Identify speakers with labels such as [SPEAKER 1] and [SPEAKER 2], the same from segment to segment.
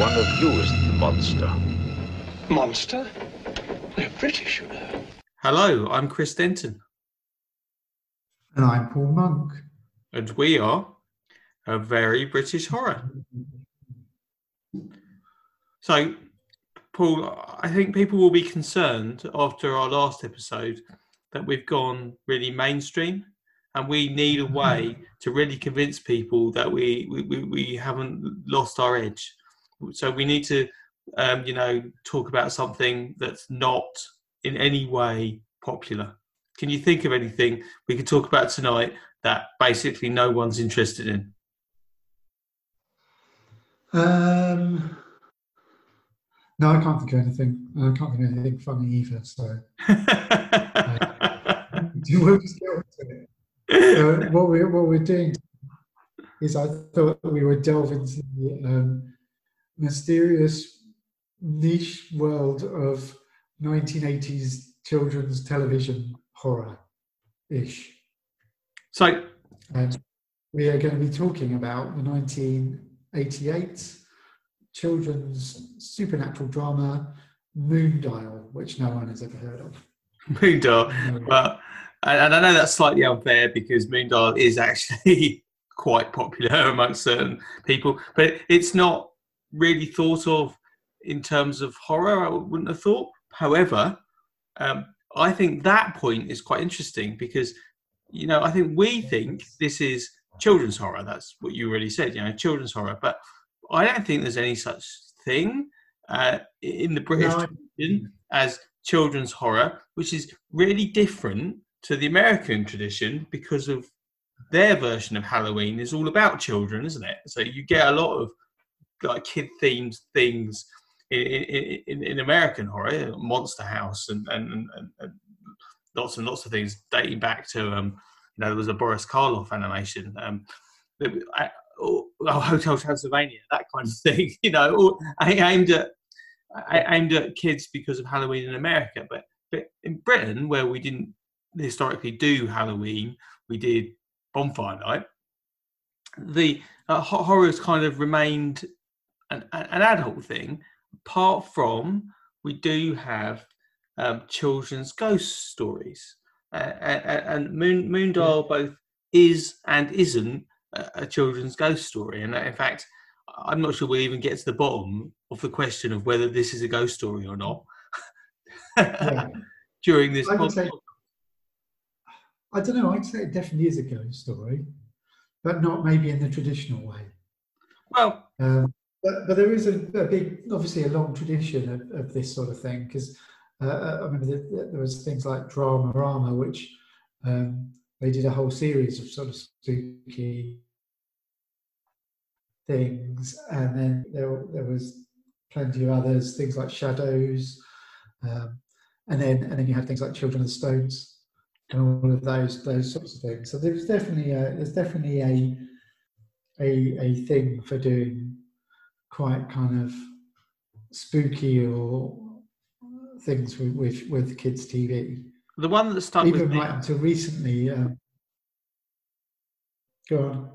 [SPEAKER 1] one of you is the monster.
[SPEAKER 2] Monster? They're British, you know.
[SPEAKER 3] Hello, I'm Chris Denton,
[SPEAKER 4] And I'm Paul Monk.
[SPEAKER 3] and we are a very British horror. So, Paul, I think people will be concerned after our last episode that we've gone really mainstream, and we need a way to really convince people that we we, we, we haven't lost our edge. So we need to, um, you know, talk about something that's not in any way popular. Can you think of anything we could talk about tonight that basically no one's interested in?
[SPEAKER 4] Um, no, I can't think of anything. I can't think of anything funny either. So we'll just get on to it. So what we're what we're doing is I thought we would delve into the um, mysterious niche world of 1980s children's television horror ish.
[SPEAKER 3] so,
[SPEAKER 4] And we are going to be talking about the 1988 children's supernatural drama Moondial, which no one has ever heard of.
[SPEAKER 3] Moondial, but and and I know that's slightly unfair because Moondial is actually quite popular amongst certain people, but it's not really thought of in terms of horror. I wouldn't have thought. However, um, I think that point is quite interesting because you know I think we think this is children's horror. That's what you really said. You know, children's horror, but I don't think there's any such thing uh, in the British
[SPEAKER 4] No,
[SPEAKER 3] tradition as children's horror, which is really different to the American tradition because of their version of Halloween is all about children, isn't it? So you get a lot of like kid themed things in, in, in, American horror, Monster House, and, and, and, and lots and lots of things dating back to um, you know there was a Boris Karloff animation, um, I- oh, oh, Hotel Transylvania, that kind of thing. You know, I aimed at I aimed at kids because of Halloween in America, but but in Britain, where we didn't historically do Halloween, we did Bonfire Night. The uh, ho- horrors kind of remained an, an adult thing, apart from we do have um, children's ghost stories, uh, and, Moon, Moondial both is and isn't a, children's ghost story, and uh, in fact. I'm not sure we'll even get to the bottom of the question of whether this is a ghost story or not
[SPEAKER 4] Yeah.
[SPEAKER 3] during this
[SPEAKER 4] I would
[SPEAKER 3] podcast.
[SPEAKER 4] say- I don't know. I'd say it definitely is a ghost story, but not maybe in the traditional way.
[SPEAKER 3] Well,
[SPEAKER 4] Um, but, but there is a, a big, obviously, a long tradition of, of this sort of thing because uh, I remember that, that there was things like Dramarama, which um, they did a whole series of sort of spooky things, and then there there was plenty of others, things like Shadows, um, and then and then you have things like Children of the Stones and all of those those sorts of things. So there's definitely a, there's definitely a a a thing for doing quite kind of spooky or things with with, with kids TV.
[SPEAKER 3] the one that stuck with
[SPEAKER 4] Even
[SPEAKER 3] me,
[SPEAKER 4] right until recently. Um, go on.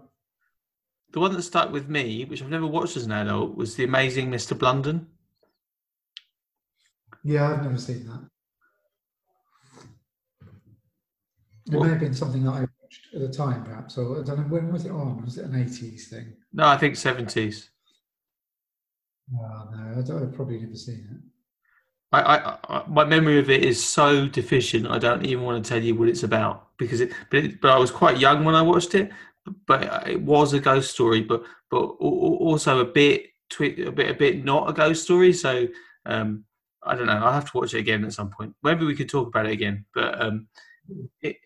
[SPEAKER 3] the one that stuck with me, which I've never watched as an adult, was The Amazing Mr. Blunden.
[SPEAKER 4] Yeah, I've never seen that. It
[SPEAKER 3] What-
[SPEAKER 4] may have been something that I watched at the time, perhaps, or I don't know when was it on? Was it an eighties thing?
[SPEAKER 3] No, I think seventies.
[SPEAKER 4] Oh, no, I don't, I've probably never seen it.
[SPEAKER 3] I, I, I, my memory of it is so deficient. I don't even want to tell you what it's about because it. But, it, but I was quite young when I watched it. But it was a ghost story, but but al- al- also a bit twi- a bit a bit not a ghost story. So um, I don't know. I'll have to watch it again at some point. Maybe we could talk about it again. But um, it,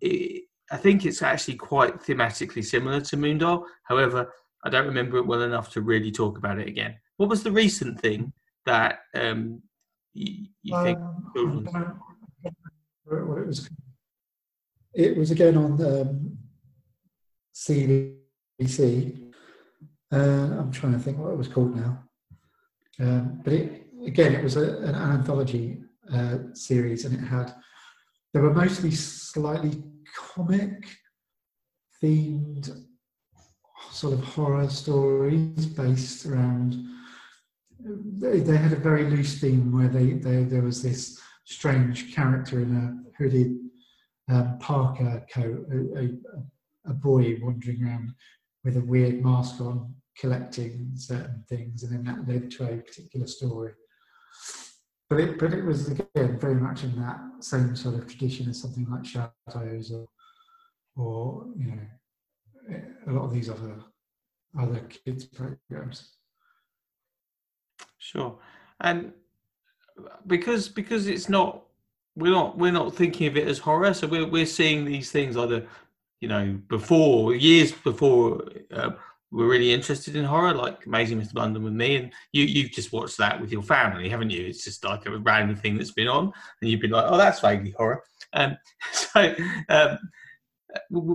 [SPEAKER 3] it, I think it's actually quite thematically similar to Moondial. However, I don't remember it well enough to really talk about it again. What was the recent thing that um, you, you think?
[SPEAKER 4] Um, don't what it was. It was again on um, CBBC. Uh, I'm trying to think what it was called now. Um, but it, again, it was a, an anthology uh, series, and it had they were mostly slightly comic themed sort of horror stories based around they, they had a very loose theme where they, they there was this strange character in a hooded um, parka coat, a, a, a boy wandering around with a weird mask on, collecting certain things, and then that led to a particular story. But it, but it was again very much in that same sort of tradition as something like Shadows or, or you know, a lot of these other other kids programs.
[SPEAKER 3] Sure, and because because it's not we're not we're not thinking of it as horror, so we're we're seeing these things either you know before years before uh, we're really interested in horror, like Amazing Mr. Blunden with me, and you you've just watched that with your family, haven't you? It's just like a random thing that's been on, and you've been like, oh, that's vaguely horror. Um, so um,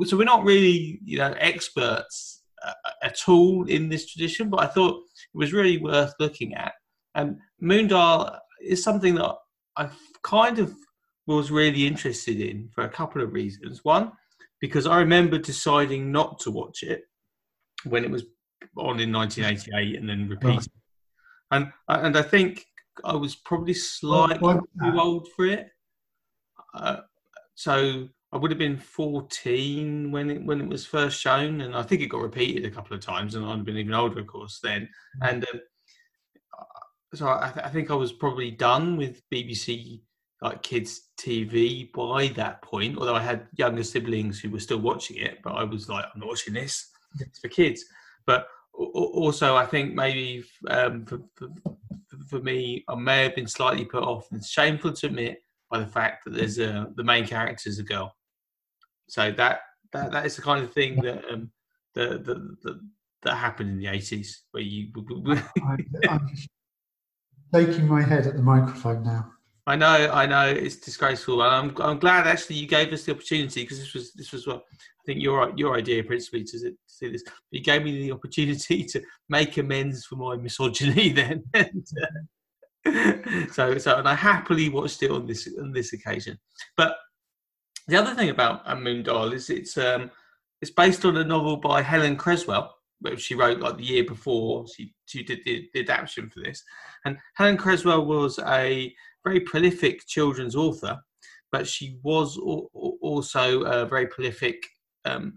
[SPEAKER 3] so we're not really you know experts at all in this tradition, but I thought it was really worth looking at. And Moondial is something that I kind of was really interested in for a couple of reasons. One, because I remember deciding not to watch it when it was on in 1988 and then repeated. And and I think I was probably slightly too old for it. Uh, so I would have been 14 when it when it was first shown, and I think it got repeated a couple of times, and I'd been even older, of course, then. Mm-hmm. And um, so I, th- I, think I was probably done with BBC like kids TV by that point. Although I had younger siblings who were still watching it, but I was like, I'm not watching this. It's for kids. But also, I think maybe um, for, for, for me, I may have been slightly put off, and shameful to admit, by the fact that there's a the main character is a girl. So that that that is the kind of thing that um, that, that, that that happened in the eighties, where you.
[SPEAKER 4] I'm shaking my head at the microphone now.
[SPEAKER 3] I know, I know, it's disgraceful, and I'm I'm glad actually you gave us the opportunity because this was this was what I think your your idea principally to, to see this. You gave me the opportunity to make amends for my misogyny then. and, uh, so so, and I happily watched it on this on this occasion, but the other thing about A Moondial is it's um, it's based on a novel by Helen Cresswell, which she wrote like the year before she she did the, the adaptation for this. And Helen Cresswell was a very prolific children's author, but she was also a very prolific um,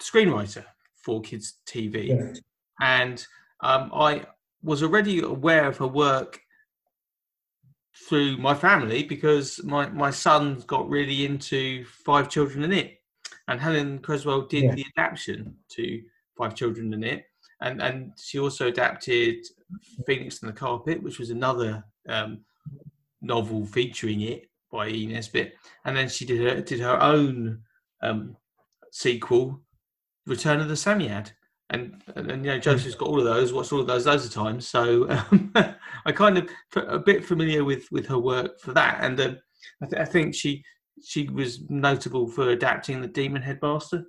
[SPEAKER 3] screenwriter for kids TV. Yeah. And um, I was already aware of her work through my family because my, my son got really into Five Children in It. And Helen Cresswell did yeah. the adaptation to Five Children in It. And, and she also adapted Phoenix and the Carpet, which was another um, novel featuring it by E. Nesbit. And then she did her, did her own um, sequel, Return of the Psammead and, and, and, you know Joseph's got all of those. Watched all of those loads of times, so um, I kind of a bit familiar with with her work for that. And uh, I, th- I, think she she was notable for adapting the Demon Headmaster.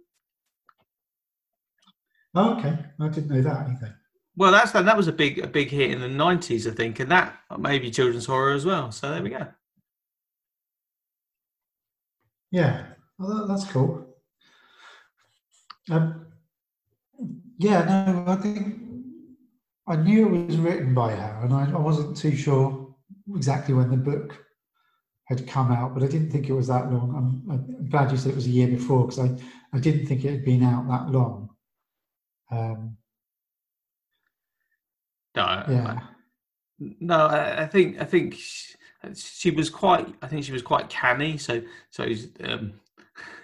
[SPEAKER 4] Oh, okay, I didn't know that either.
[SPEAKER 3] Well, that's that was a big a big hit in the nineties, I think, and that maybe children's horror as well. So there we go.
[SPEAKER 4] Yeah, well, that's cool. Um, yeah, no, I think I knew it was written by her, and I, I wasn't too sure exactly when the book had come out, but I didn't think it was that long. I'm, I'm glad you said it was a year before because I, I didn't think it had been out that long. Um,
[SPEAKER 3] no, yeah. I, no, I, I, think I think she, she, was quite. I think she was quite canny. So so um,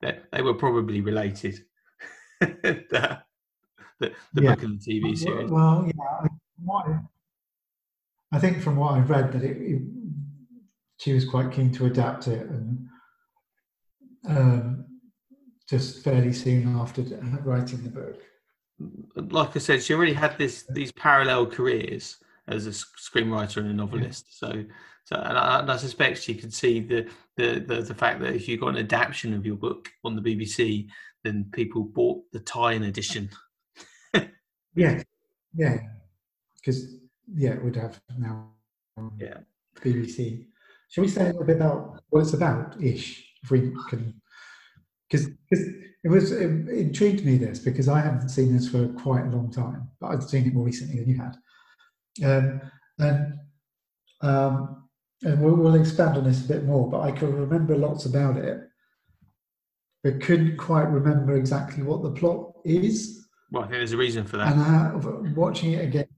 [SPEAKER 3] they, they were probably related. the, the yeah. book and the TV series.
[SPEAKER 4] Well, yeah, I, I think from what I've read that it, it, she was quite keen to adapt it, and um, just fairly soon after writing the book.
[SPEAKER 3] Like I said, she already had this these parallel careers as a screenwriter and a novelist. Yeah. So, so and I, and I, suspect she could see the, the, the the fact that if you got an adaptation of your book on the BBC, then people bought the tie-in edition
[SPEAKER 4] yeah, yeah, because yeah, it would have now.
[SPEAKER 3] Um, yeah,
[SPEAKER 4] BBC. Shall we say a little bit about what it's about, ish, if we can? Because it was it intrigued me this because I haven't seen this for quite a long time, but I've seen it more recently than you had. Um, and um, and we'll, we'll expand on this a bit more, but I can remember lots about it, but couldn't quite remember exactly what the plot is.
[SPEAKER 3] Well, I think there's a reason for that.
[SPEAKER 4] And uh, watching it again,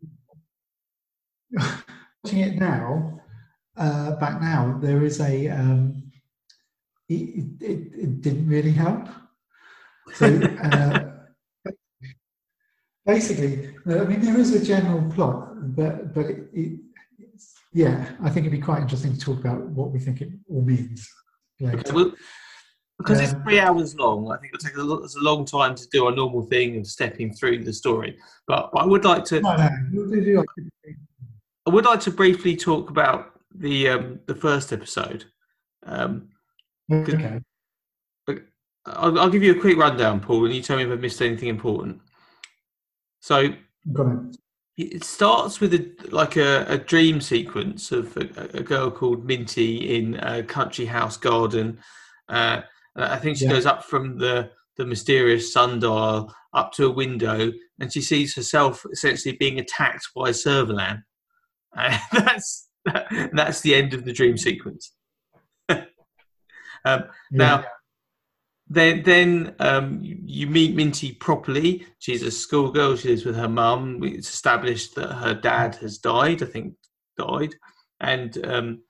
[SPEAKER 4] watching it now, uh, back now, there is a. Um, it, it, it didn't really help. So uh, basically, I mean, there is a general plot, but but it, it, yeah, I think it'd be quite interesting to talk about what we think it all means. later.
[SPEAKER 3] Okay, well, because it's
[SPEAKER 4] Um,
[SPEAKER 3] three hours long, I think it'll take a, it's a long time to do a normal thing of stepping through the story. But I would like to,
[SPEAKER 4] No, no, we'll do like-
[SPEAKER 3] I would like to briefly talk about the um, the first episode. Um,
[SPEAKER 4] okay.
[SPEAKER 3] I'll, I'll give you a quick rundown, Paul, and you tell me if I've missed anything important. So
[SPEAKER 4] it
[SPEAKER 3] starts with a like a, a dream sequence of a, a girl called Minty in a country house garden. Uh, I think she
[SPEAKER 4] Yeah.
[SPEAKER 3] goes up from the the mysterious sundial up to a window, and she sees herself essentially being attacked by Servalan. And that's that's the end of the dream sequence. um, now, then, then um, you, meet Minty properly. She's a schoolgirl. She lives with her mum. It's established that her dad has died. I think died, and um,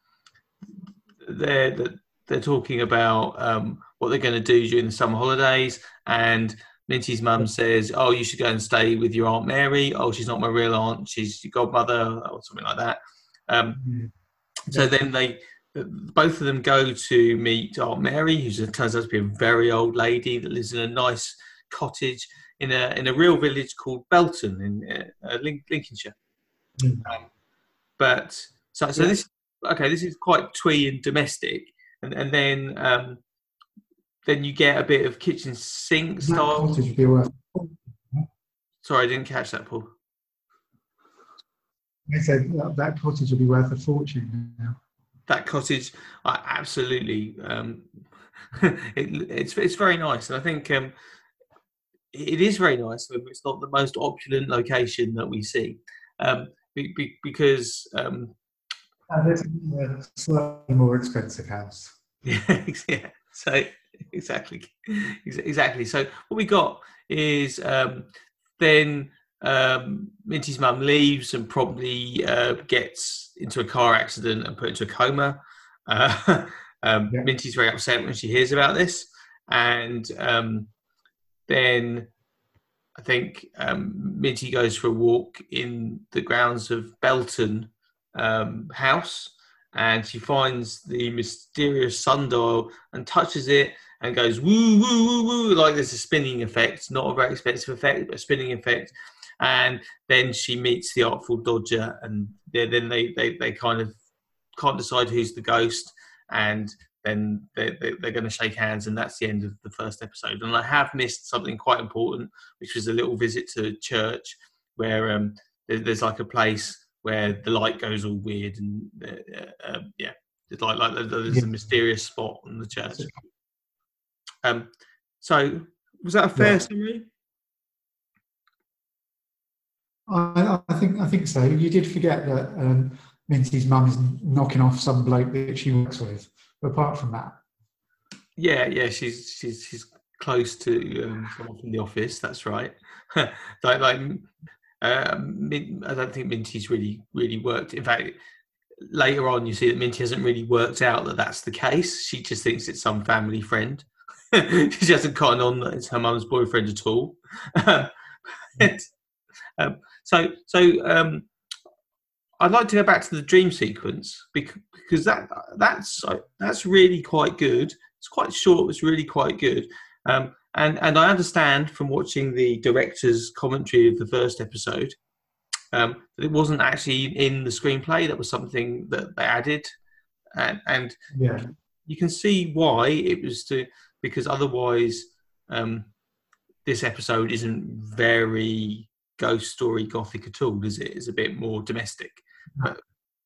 [SPEAKER 3] they're they're- they're talking about um, what they're going to do during the summer holidays. And Minty's mum says, "Oh, you should go and stay with your aunt Mary. Oh, she's not my real aunt. She's your godmother, or something like that." Um,
[SPEAKER 4] Yeah.
[SPEAKER 3] so then they, both of them go to meet Aunt Mary, who turns out to be a very old lady that lives in a nice cottage in a in a real village called Belton in uh, uh, Lincolnshire.
[SPEAKER 4] Mm.
[SPEAKER 3] Um, but so so
[SPEAKER 4] Yeah.
[SPEAKER 3] this okay, this is quite twee and domestic, and and then um, then you get a bit of kitchen sink style.
[SPEAKER 4] cottage would be worth.
[SPEAKER 3] Sorry, I didn't catch that, Paul.
[SPEAKER 4] I said that, that cottage would be worth a fortune now.
[SPEAKER 3] that cottage I absolutely um it, it's it's very nice and i think um it is very nice but it's not the most opulent location that we see um be, be, because um
[SPEAKER 4] And it's a slightly more expensive house.
[SPEAKER 3] yeah, so exactly exactly. So what we got is um then um minty's mum leaves and probably uh, gets into a car accident and put into a coma. Uh, um,
[SPEAKER 4] Yeah.
[SPEAKER 3] minty's very upset when she hears about this and um then i think um minty goes for a walk in the grounds of belton um house and she finds the mysterious sundial and touches it and goes woo woo woo woo like there's a spinning effect, not a very expensive effect, but a spinning effect. And then she meets the Artful Dodger, and then they, they, they kind of can't decide who's the ghost, and then they, they, they're going to shake hands, and that's the end of the first episode. And I have missed something quite important, which was a little visit to church where um, there's like a place where the light goes all weird, and uh, uh, yeah, it's like like there's
[SPEAKER 4] Yeah.
[SPEAKER 3] a mysterious spot on the church. Um, so was that a fair
[SPEAKER 4] Yeah.
[SPEAKER 3] summary?
[SPEAKER 4] I, I think I think so. You did forget that um, Minty's mum is knocking off some bloke that she works with. But apart from that,
[SPEAKER 3] Yeah, yeah, she's she's she's close to um, someone from the office. That's right. like like um, I don't think Minty's really really worked. In fact, later on you see that Minty hasn't really worked out that that's the case. She just thinks it's some family friend. she hasn't gotten on that it's her mum's boyfriend at all. And, um, so so um, I'd like to go back to the dream sequence because, because that that's that's really quite good. It's quite short. It's really quite good. Um, and and I understand from watching the director's commentary of the first episode um, that it wasn't actually in the screenplay. That was something that they added, and and
[SPEAKER 4] yeah,
[SPEAKER 3] you can see why it was to because otherwise um, this episode isn't very ghost story gothic at all, is it? It's a bit more domestic. But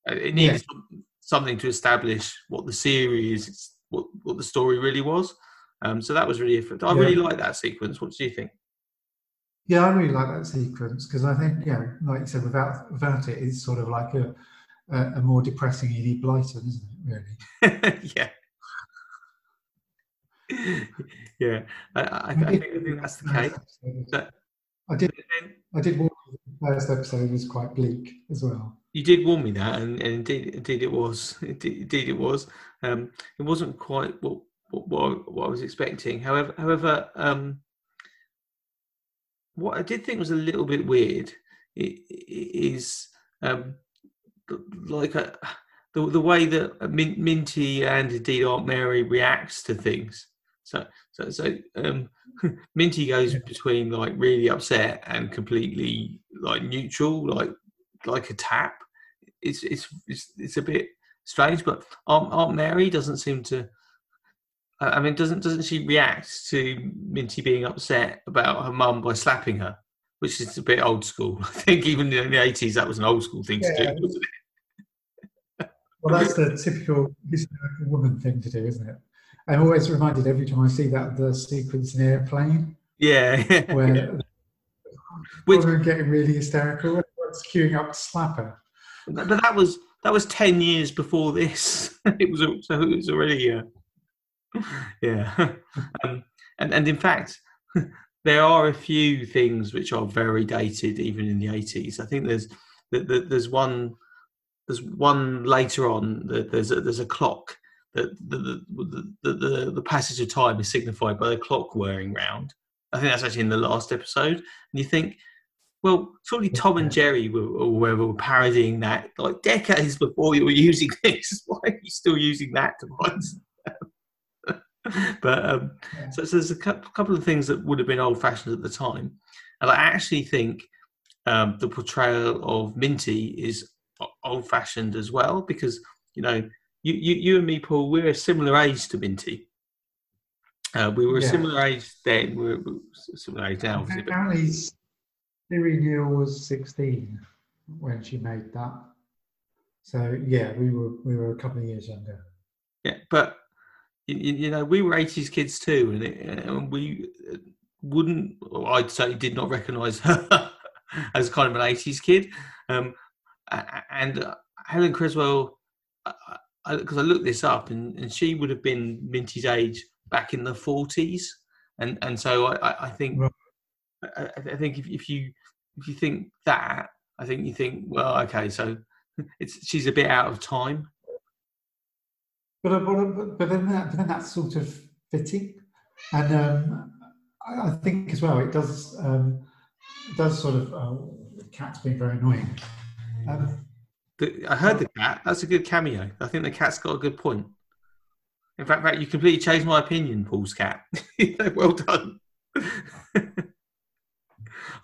[SPEAKER 3] uh, it needs some- something to establish what the series, what what the story really was. Um, so that was really. effective. I
[SPEAKER 4] Yeah.
[SPEAKER 3] really like that sequence. What do you think?
[SPEAKER 4] Yeah, I really like that sequence because I think, yeah, like you said, without without it, it's sort of like a a, a more depressing Enid Blyton, isn't it? Really.
[SPEAKER 3] yeah. yeah, I, I, I, think, I think that's the case. But,
[SPEAKER 4] I did. I did warn you the first episode was quite bleak as well.
[SPEAKER 3] You did warn me that, and, and indeed, indeed it was. Indeed, indeed it was. Um, it wasn't quite what, what what what I was expecting. However, however, um, what I did think was a little bit weird is um, like a, uh, the the way that Minty and indeed Aunt Mary reacts to things. So so so um, Minty goes between like really upset and completely like neutral, like like a tap. It's it's it's, it's a bit strange, but Aunt, Aunt Mary doesn't seem to. I mean, doesn't doesn't she react to Minty being upset about her mum by slapping her, which is a bit old school. I think even in the eighties that was an old school thing yeah. to do, wasn't
[SPEAKER 4] it? well, that's the typical woman thing to do, isn't it? I'm always reminded every time I see that the sequence in Airplane.
[SPEAKER 3] Yeah.
[SPEAKER 4] where yeah. Which, getting really hysterical. Everyone's queuing up to slap her.
[SPEAKER 3] But that was that was ten years before this. it was so it was already uh, yeah. Um, and and in fact, there are a few things which are very dated, even in the eighties. I think there's there's one there's one later on. There's a, there's a clock that the the, the, the, the passage of time is signified by the clock whirring round. I think that's actually in the last episode. And you think, well, surely Tom and Jerry were, or whoever were parodying that like decades before you were using this. Why are you still using that device? but um, so, so, there's a couple of things that would have been old fashioned at the time. And I actually think um, the portrayal of Minty is old fashioned as well because, you know, you, you, you and me, Paul, we're a similar age to Minty. Uh, we were a similar age then. We are similar age now.
[SPEAKER 4] Apparently, Siri Neal was 16 when she made that. So yeah, we were we were a couple of years younger.
[SPEAKER 3] Yeah, but you, you know, we were 80s kids too, and, it, and we wouldn't. I'd say did not recognise her as kind of an 80s kid. Um, and uh, Helen Cresswell, because I, I, looked this up, and, and she would have been Minty's age back in the 40s, and and so I, I think right. I, I, think if, if you if you think that, I think you think well, okay, so it's she's a bit out of time.
[SPEAKER 4] But uh, but, but then that, but then that's sort of fitting, and um, I, I think as well it does um, it does sort of uh, the cat's been very annoying. Um,
[SPEAKER 3] the, I heard the cat. That's a good cameo. I think the cat's got a good point. In fact, fact you completely changed my opinion, Paul's cat. well done.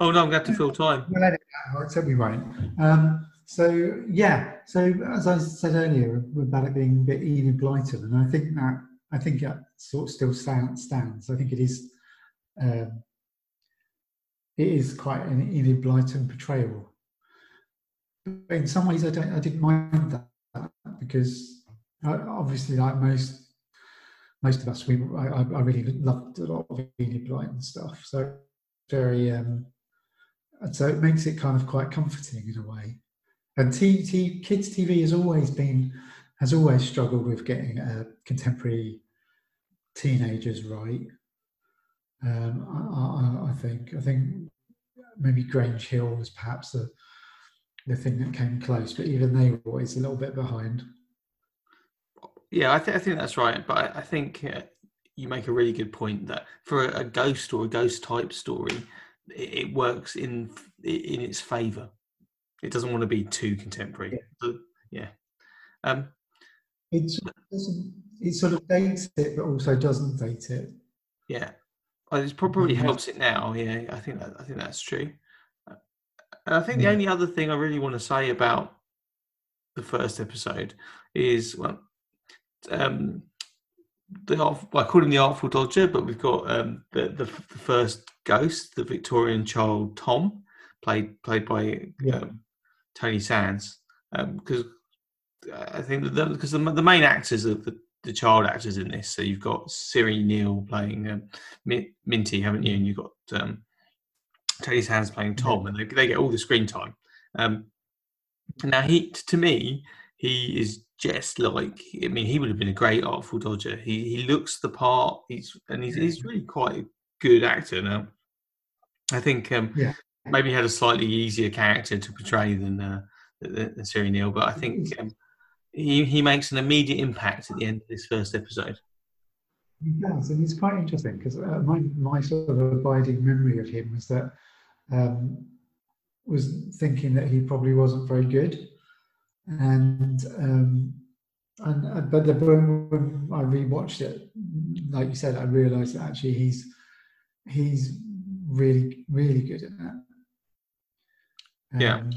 [SPEAKER 3] oh no, I'm going to fill time.
[SPEAKER 4] We'll edit that we won't. Um, so yeah, so as I said earlier about it being a bit Enid Blyton, and I think that I think that sort of still stands. I think it is. Um, it is quite an Enid Blyton portrayal But in some ways, I don't. I didn't mind that because obviously, like most most of us, we I, I really loved a lot of Enid Blyton stuff. So very, um, and so it makes it kind of quite comforting in a way. And t, t, kids TV has always been has always struggled with getting uh, contemporary teenagers right. Um, I, I, I, think I think maybe Grange Hill was perhaps the the thing that came close, but even they were always a little bit behind.
[SPEAKER 3] Yeah, I, th- I think that's right. But I, I think uh, you make a really good point that for a, a ghost or a ghost type story, it, it works in in its favour. It doesn't want to be too contemporary. Yeah. Yeah. Um,
[SPEAKER 4] it it sort of dates it, but also doesn't date it.
[SPEAKER 3] Yeah, it probably helps it now. Yeah, I think that I think that's true. And I think the only other thing I really want to say about the first episode is well, um, the well, I call him the Artful Dodger, but we've got um, the, the, the first ghost, the Victorian child Tom, played played by yeah. um, Tony Sands, because um, I think because the, the, the, main actors are the, the child actors in this. So you've got Siri Neal playing um, Minty, haven't you? And you've got um, Teddy Sands playing Tom, and they, they get all the screen time. Um, now he, to me, he is just like I mean, he would have been a great Artful Dodger. He he looks the part. He's and he's, he's really quite a good actor now. I think um,
[SPEAKER 4] Yeah.
[SPEAKER 3] Maybe he had a slightly easier character to portray than uh, than, Neal, but I think um, he he makes an immediate impact at the end of this first episode.
[SPEAKER 4] He does, and it's quite interesting because uh, my my sort of abiding memory of him was that um, was thinking that he probably wasn't very good, and um, and uh, but the when, when I rewatched it, like you said, I realised that actually he's he's really really good at that.
[SPEAKER 3] Yeah.
[SPEAKER 4] Um,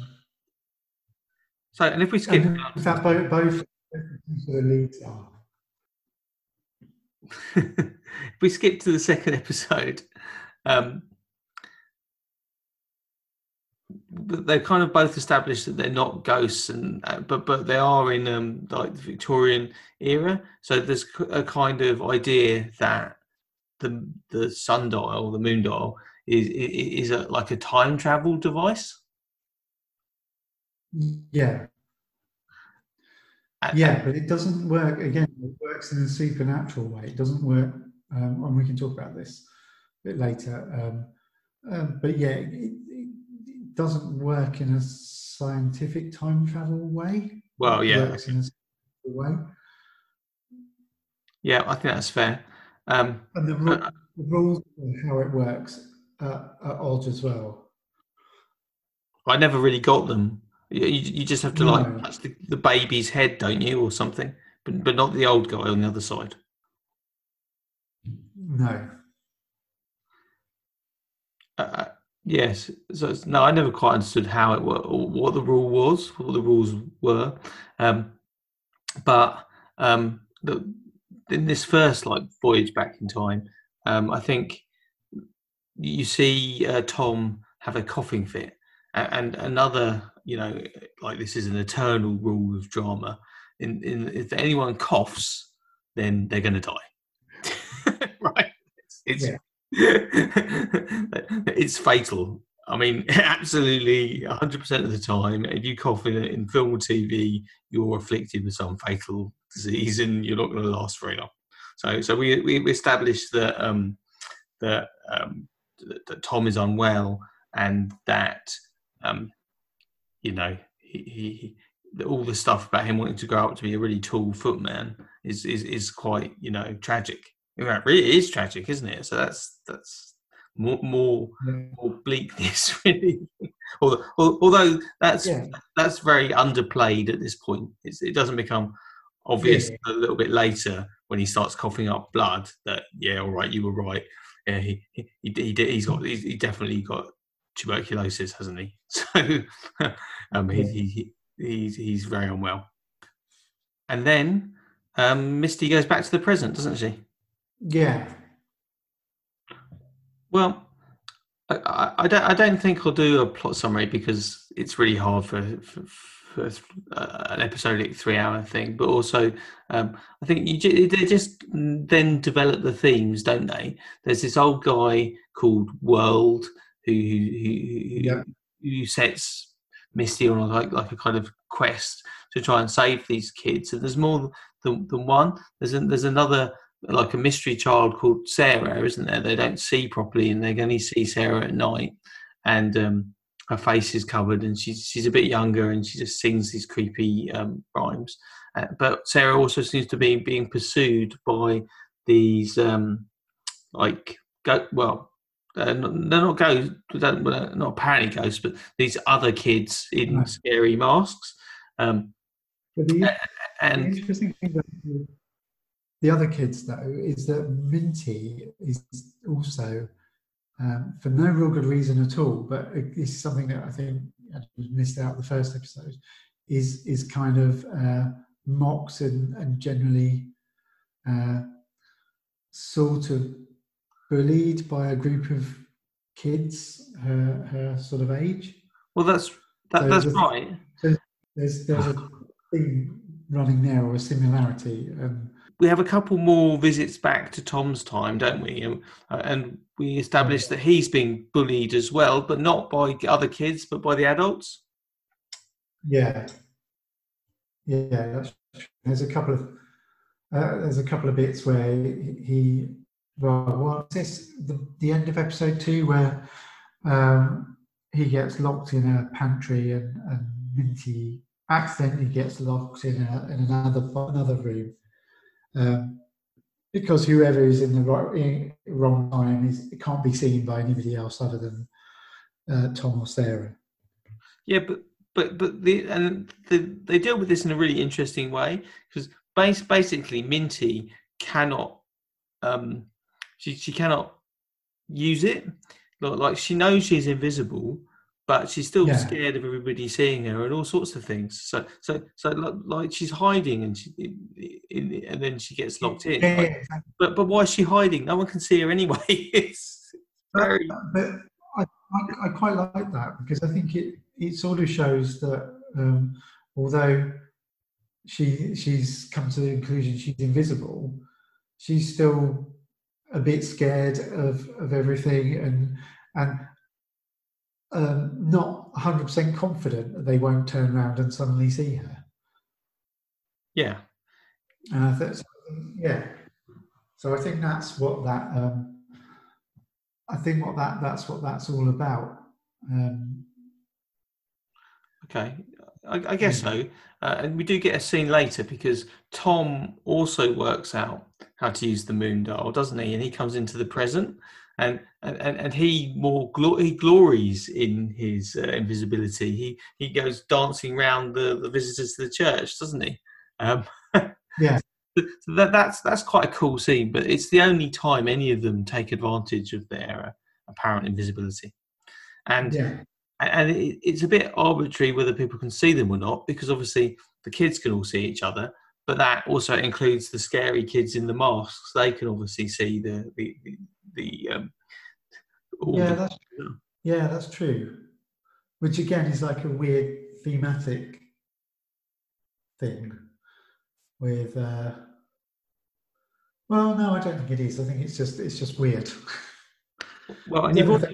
[SPEAKER 3] So, and if we skip,
[SPEAKER 4] and fact, both both of leads are.
[SPEAKER 3] if we skip to the second episode, um, they've kind of both established that they're not ghosts, and uh, but but they are in um, like the Victorian era. So there's a kind of idea that the the sundial, the moon dial, is is a, like a time travel device.
[SPEAKER 4] Yeah, Yeah, but it doesn't work. Again, it works in a supernatural way. It doesn't work, um, and we can talk about this a bit later. Um, um, but yeah, it, it, it doesn't work in a scientific time travel way.
[SPEAKER 3] Well,
[SPEAKER 4] It
[SPEAKER 3] yeah,
[SPEAKER 4] works in a way.
[SPEAKER 3] yeah, I think that's fair. Um,
[SPEAKER 4] And the, ru- the rules of how it works uh, are odd as well.
[SPEAKER 3] I never really got them. You, you just have to like
[SPEAKER 4] No.
[SPEAKER 3] touch the, the baby's head, don't you, or something? But but not the old guy on the other side.
[SPEAKER 4] No.
[SPEAKER 3] Uh, yes. So it's, no, I never quite understood how it worked, or what the rule was, what the rules were. Um, but um, the, in this first like voyage back in time, um, I think you see uh, Tom have a coughing fit, a- and another, you know, like this is an eternal rule of drama. In, in if anyone coughs, then they're going to die. right? It's, it's
[SPEAKER 4] Yeah.
[SPEAKER 3] it's fatal. I mean, absolutely 100% of the time, if you cough in, in film or TV, you're afflicted with some fatal disease and you're not going to last very long. So, so we, we we established that, um, that, um, that, that Tom is unwell and that, um, you know, he, he, all the stuff about him wanting to grow up to be a really tall footman is, is, is quite, you know, tragic. In fact, really is tragic, isn't it? So that's, that's more, more
[SPEAKER 4] Yeah.
[SPEAKER 3] more bleakness really although, although that's
[SPEAKER 4] Yeah.
[SPEAKER 3] that's very underplayed at this point it's, it doesn't become obvious a little bit later when he starts coughing up blood that yeah all right you were right yeah he he, he, he he's got he's, he definitely got tuberculosis hasn't he so um he, he he's he's very unwell and then um Minty goes back to the present doesn't she
[SPEAKER 4] Yeah.
[SPEAKER 3] Well, I, I, I don't. I don't think I'll do a plot summary because it's really hard for for, for uh, an episodic three-hour thing. But also, um, I think you ju- they just then develop the themes, don't they? There's this old guy called World who who,
[SPEAKER 4] Yeah.
[SPEAKER 3] who sets Minty on like like a kind of quest to try and save these kids. And there's more than, than one. There's a, there's another like a mystery child called Sarah, isn't there? They don't see properly, and they only see Sarah at night, and um, her face is covered, and she's she's a bit younger, and she just sings these creepy um, rhymes. Uh, but Sarah also seems to be being pursued by these um, like go well. Uh, they're not ghosts, don't- well, not apparently ghosts, but these other kids in
[SPEAKER 4] No.
[SPEAKER 3] scary masks. Um,
[SPEAKER 4] the, the interesting thing about the, the other kids, though, is that Minty is also, um, for no real good reason at all, but it's something that I think I missed out the first episode, is is kind of uh, mocks and, and generally uh, sort of bullied by a group of kids her her sort of age.
[SPEAKER 3] well, that's that,
[SPEAKER 4] So
[SPEAKER 3] that's
[SPEAKER 4] the-
[SPEAKER 3] right.
[SPEAKER 4] There's there's a theme running there or a similarity. Um,
[SPEAKER 3] we have a couple more visits back to Tom's time, don't we? And, uh, and we established that he's being bullied as well, but not by other kids, but by the adults.
[SPEAKER 4] Yeah, yeah, that's true. There's a couple of uh, there's a couple of bits where he, he well, this? The, the end of episode two where um, he gets locked in a pantry and, and Minty accidentally gets locked in, a, in another another room um, because whoever is in the right, in, wrong time is can't be seen by anybody else other than uh, Tom or Sarah.
[SPEAKER 3] Yeah, but but but the and the, they deal with this in a really interesting way because base, basically Minty cannot um she she cannot use it. Like she knows she's invisible but she's still
[SPEAKER 4] Yeah.
[SPEAKER 3] scared of everybody seeing her and all sorts of things. So so so like she's hiding and she in, and then she gets locked in.
[SPEAKER 4] Yeah,
[SPEAKER 3] Like,
[SPEAKER 4] yeah, exactly.
[SPEAKER 3] but but why is she hiding? No one can see her anyway. It's very
[SPEAKER 4] but I, I, I quite like that because I think it it sort of shows that um, although she she's come to the conclusion she's invisible, she's still a bit scared of of everything and and um, not 100% confident that they won't turn around and suddenly see her.
[SPEAKER 3] yeah
[SPEAKER 4] And I thought, yeah. So I think that's what that. Um, I think what that that's what that's all about. Um,
[SPEAKER 3] Okay, I, I guess so. Uh, and we do get a scene later because Tom also works out how to use the moon dial, doesn't he? And he comes into the present, and and, and he more he glories in his uh, invisibility. He he goes dancing around the, the visitors to the church, doesn't he? Um,
[SPEAKER 4] Yeah.
[SPEAKER 3] So that that's that's quite a cool scene, but it's the only time any of them take advantage of their uh, apparent invisibility. And
[SPEAKER 4] yeah,
[SPEAKER 3] and it's a bit arbitrary whether people can see them or not because obviously the kids can all see each other but that also includes the scary kids in the masks they can obviously see the the the, um all
[SPEAKER 4] yeah,
[SPEAKER 3] the-
[SPEAKER 4] that's yeah, that's true. Which again is like a weird thematic thing with. Uh, well, no, I don't think it is. I think it's just it's just weird.
[SPEAKER 3] well
[SPEAKER 4] I
[SPEAKER 3] and you've also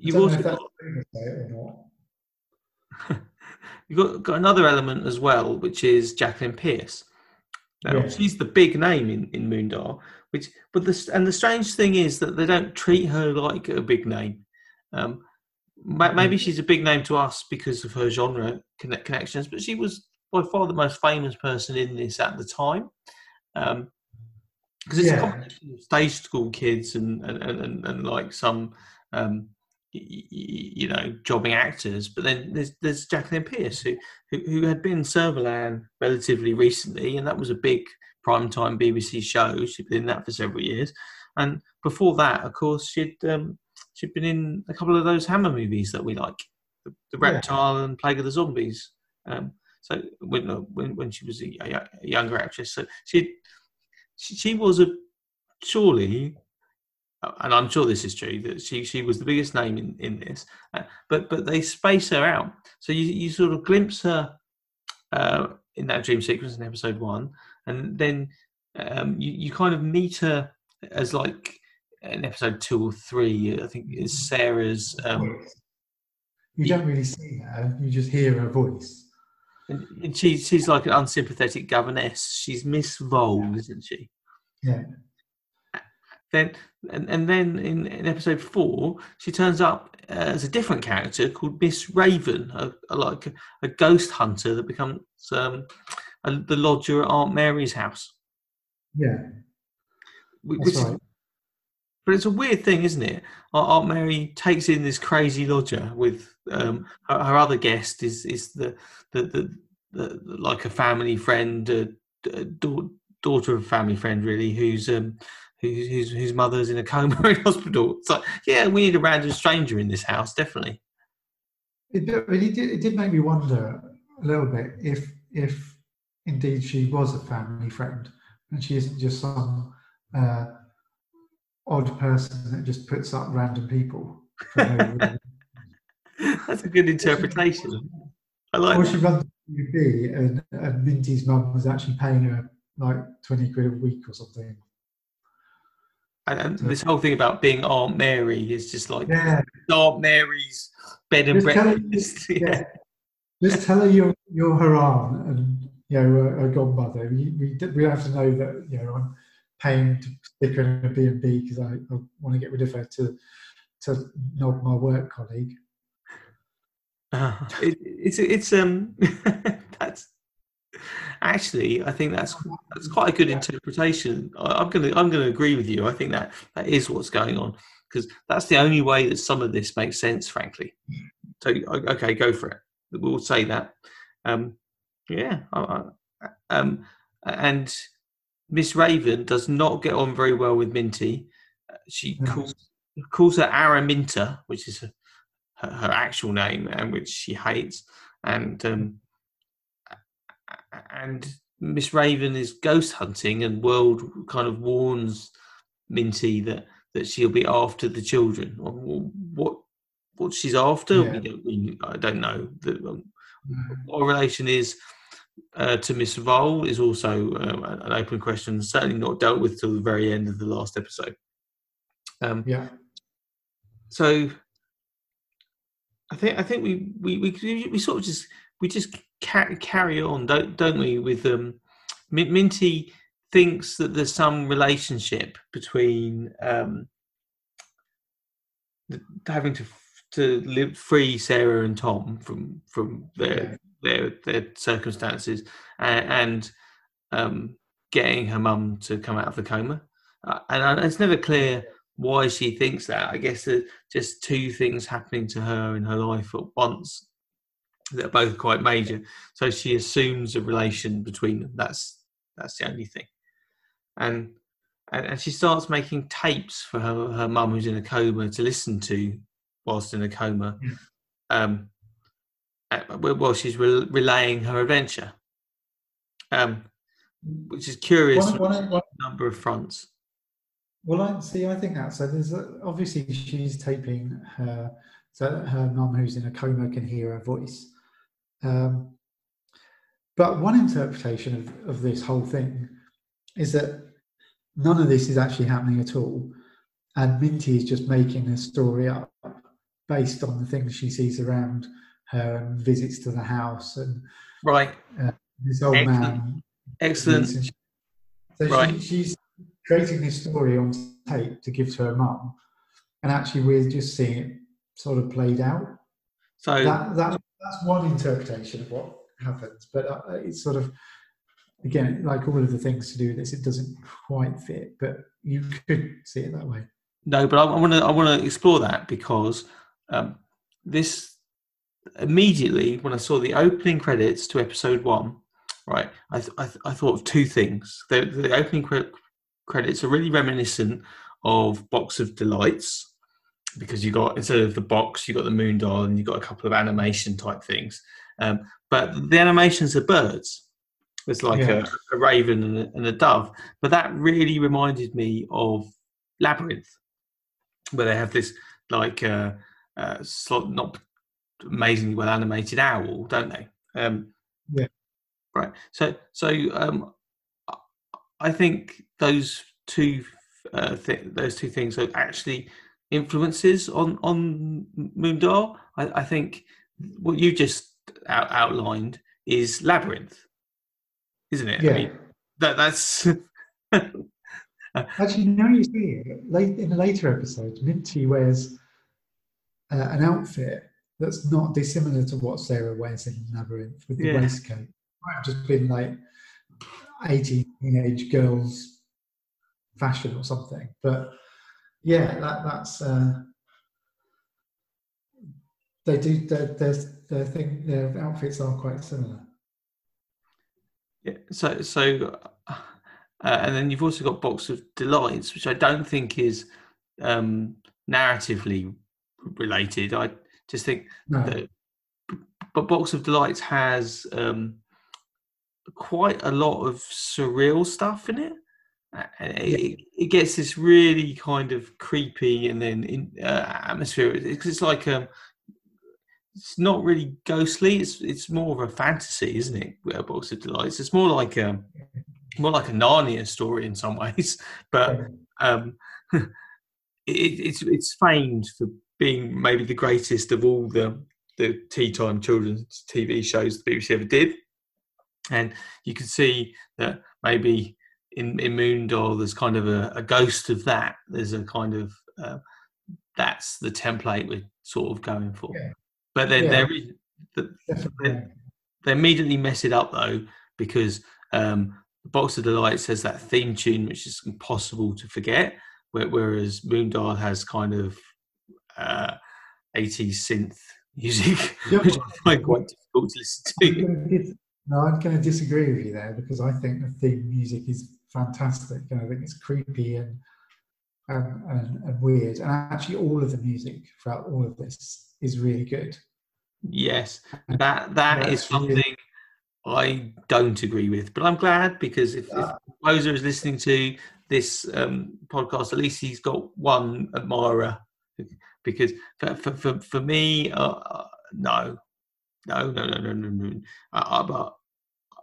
[SPEAKER 3] you've
[SPEAKER 4] I don't know
[SPEAKER 3] also got,
[SPEAKER 4] true to say it or not.
[SPEAKER 3] you've got, got another element as well which is Jacqueline Pearce now
[SPEAKER 4] Yeah.
[SPEAKER 3] she's the big name in in Moondial which but the and the strange thing is that they don't treat her like a big name um maybe she's a big name to us because of her genre connect, connections but she was by far the most famous person in this at the time um because it's a
[SPEAKER 4] Yeah.
[SPEAKER 3] combination of stage school kids and and, and, and, and like some um you know jobbing actors but then there's there's Jacqueline Pearce who who, who had been in Servalan relatively recently and that was a big primetime BBC show. She'd been in that for several years. And before that of course she'd um she'd been in a couple of those Hammer movies that we like the, the
[SPEAKER 4] Yeah.
[SPEAKER 3] Reptile and Plague of the Zombies. Um so when when, when she was a, a younger actress. So she she, was a surely uh, and I'm sure this is true that she she was the biggest name in in this, uh, but but they space her out, so you you sort of glimpse her uh, in that dream sequence in episode one, and then um, you you kind of meet her as like in episode two or three, I think is Sarah's. Um,
[SPEAKER 4] you don't really see her; you just hear her voice.
[SPEAKER 3] and she she's like an unsympathetic governess. She's Miss Vole, isn't she?
[SPEAKER 4] Yeah.
[SPEAKER 3] Then and, and then in, in episode four she turns up as a different character called miss raven a, a- like a, a ghost hunter that becomes um, a, the lodger at aunt mary's house.
[SPEAKER 4] Yeah,
[SPEAKER 3] wh-
[SPEAKER 4] that's right.
[SPEAKER 3] but it's a weird thing isn't it? Aunt mary takes in this crazy lodger with um, her, her other guest is is the the, the, the, like a family friend uh, daughter of a family friend really who's um whose whose mother's in a coma in hospital. It's like, yeah, we need a random stranger in this house, definitely.
[SPEAKER 4] It, did- it, did, it did make me wonder a little bit if if indeed she was a family friend and she isn't just some uh, odd person that just puts up random people.
[SPEAKER 3] That's a good interpretation. I like
[SPEAKER 4] or she runs UB and, and Minty's mum was actually paying her like twenty quid a week or something.
[SPEAKER 3] And, and this whole thing about being Aunt Mary is just like
[SPEAKER 4] Yeah,
[SPEAKER 3] Aunt Mary's bed and
[SPEAKER 4] Just tell her-
[SPEAKER 3] breakfast.
[SPEAKER 4] yeah.
[SPEAKER 3] yeah.
[SPEAKER 4] Just tell her you're you're her aunt and you know a, a godmother. We we we have to know that you know I'm paying to stick her in a B and B because I, I want to get rid of her to to nod my work colleague.
[SPEAKER 3] Uh, it, it's it's um that's actually I think that's that's quite a good interpretation. I, I'm gonna I'm gonna agree with you. I think that that is what's going on because that's the only way that some of this makes sense, frankly. So okay, go for it. We'll say that. Um, yeah, I, I, um, and Miss Raven does not get on very well with Minty. She calls calls her Araminta, which is her, her, her actual name and which she hates. And um, and Miss Raven is ghost hunting, and World kind of warns Minty that that she'll be after the children. What what she's after,
[SPEAKER 4] Yeah.
[SPEAKER 3] we don't, we, I don't know. The, um, what relation is uh, to Miss Vole is also um, an open question, certainly not dealt with till the very end of the last episode. Um,
[SPEAKER 4] Yeah,
[SPEAKER 3] so I think I think we we we, we sort of just we just ca- carry on, don't don't we? With um, Min- Minty thinks that there's some relationship between um, th- having to f- to live free Sarah and Tom from from their their their circumstances and, and um, getting her mum to come out of the coma. Uh, and I- it's never clear why she thinks that. I guess there's just two things happening to her in her life at once that are both quite major. So she assumes a relation between them. That's that's the only thing. And and, and she starts making tapes for her her mum who's in a coma to listen to whilst in a coma.
[SPEAKER 4] Yeah.
[SPEAKER 3] Um, uh, while she's re- relaying her adventure, um, which is curious
[SPEAKER 4] One-
[SPEAKER 3] on
[SPEAKER 4] one- one-
[SPEAKER 3] a number of fronts.
[SPEAKER 4] Well, I see. I think that so. There's a, obviously she's taping her so that her mum, who's in a coma, can hear her voice. Um, but one interpretation of, of this whole thing is that none of this is actually happening at all, and Minty is just making a story up based on the things she sees around her and visits to the house and
[SPEAKER 3] Right.
[SPEAKER 4] this old
[SPEAKER 3] Excellent.
[SPEAKER 4] man
[SPEAKER 3] Excellent.
[SPEAKER 4] she- So
[SPEAKER 3] Right.
[SPEAKER 4] she, she's creating this story on tape to give to her mum, and actually we're just seeing it sort of played out.
[SPEAKER 3] So
[SPEAKER 4] That, that that's one interpretation of what happens, but uh, it's sort of again like all of the things to do with this, it doesn't quite fit, but you could see it that way.
[SPEAKER 3] No, but I want to I want to explore that because um, this immediately when I saw the opening credits to episode one, right, I th- I, th- I thought of two things. The, the opening cre- credits are really reminiscent of Box of Delights because you got instead of the box, you got the moon dial and you got a couple of animation type things. Um, but the animations are birds. It's like
[SPEAKER 4] Yeah.
[SPEAKER 3] a, a raven and a, and a dove. But that really reminded me of Labyrinth, where they have this like uh, uh, sort not amazingly well animated owl, don't they? Um,
[SPEAKER 4] Yeah.
[SPEAKER 3] Right. So so um, I- I think those two uh, th- those two things are actually influences on on Moondial. I, I think what you just out- outlined is Labyrinth, isn't it? I
[SPEAKER 4] Yeah.
[SPEAKER 3] mean, that that's
[SPEAKER 4] Actually, now you see it, late in a later episode, Minty wears uh, an outfit that's not dissimilar to what Sarah wears in Labyrinth with the
[SPEAKER 3] Yeah.
[SPEAKER 4] waistcoat. Might have just been like 18 teenage girls fashion or something. But yeah, that, that's uh, they do their their thing their outfits are quite similar.
[SPEAKER 3] Yeah, so so, uh, and then you've also got Box of Delights, which I don't think is um, narratively related. I just think
[SPEAKER 4] No,
[SPEAKER 3] that, but Box of Delights has um, quite a lot of surreal stuff in it. Uh, and It, it gets this really kind of creepy and then in, uh, atmosphere. It's, it's like um, it's not really ghostly. It's it's more of a fantasy, isn't it? uh, Box of Delights. It's more like um, more like a Narnia story in some ways, but um, it, it's it's famed for being maybe the greatest of all the the tea time children's TV shows the BBC ever did, and you can see that maybe in in Moondial there's kind of a, a ghost of that. There's a kind of uh, that's the template we're sort of going for.
[SPEAKER 4] Yeah.
[SPEAKER 3] But then
[SPEAKER 4] Yeah.
[SPEAKER 3] there is the,
[SPEAKER 4] Definitely.
[SPEAKER 3] they immediately mess it up though because um, Box of Delights has that theme tune which is impossible to forget, where, whereas Moondial has kind of uh, 80s synth music,
[SPEAKER 4] Yeah.
[SPEAKER 3] which I find quite difficult to listen to.
[SPEAKER 4] No, I'm going to disagree with you there because I think the theme music is fantastic. And I think it's creepy and and, and and weird. And actually, all of the music throughout all of this is really good.
[SPEAKER 3] Yes, that that is
[SPEAKER 4] really-
[SPEAKER 3] something I don't agree with, but I'm glad because if, if
[SPEAKER 4] Uh,
[SPEAKER 3] Moser is listening to this um, podcast, at least he's got one admirer. Because for for for, for me, uh, uh, no, no, no, no, no, no, no. Uh, uh, but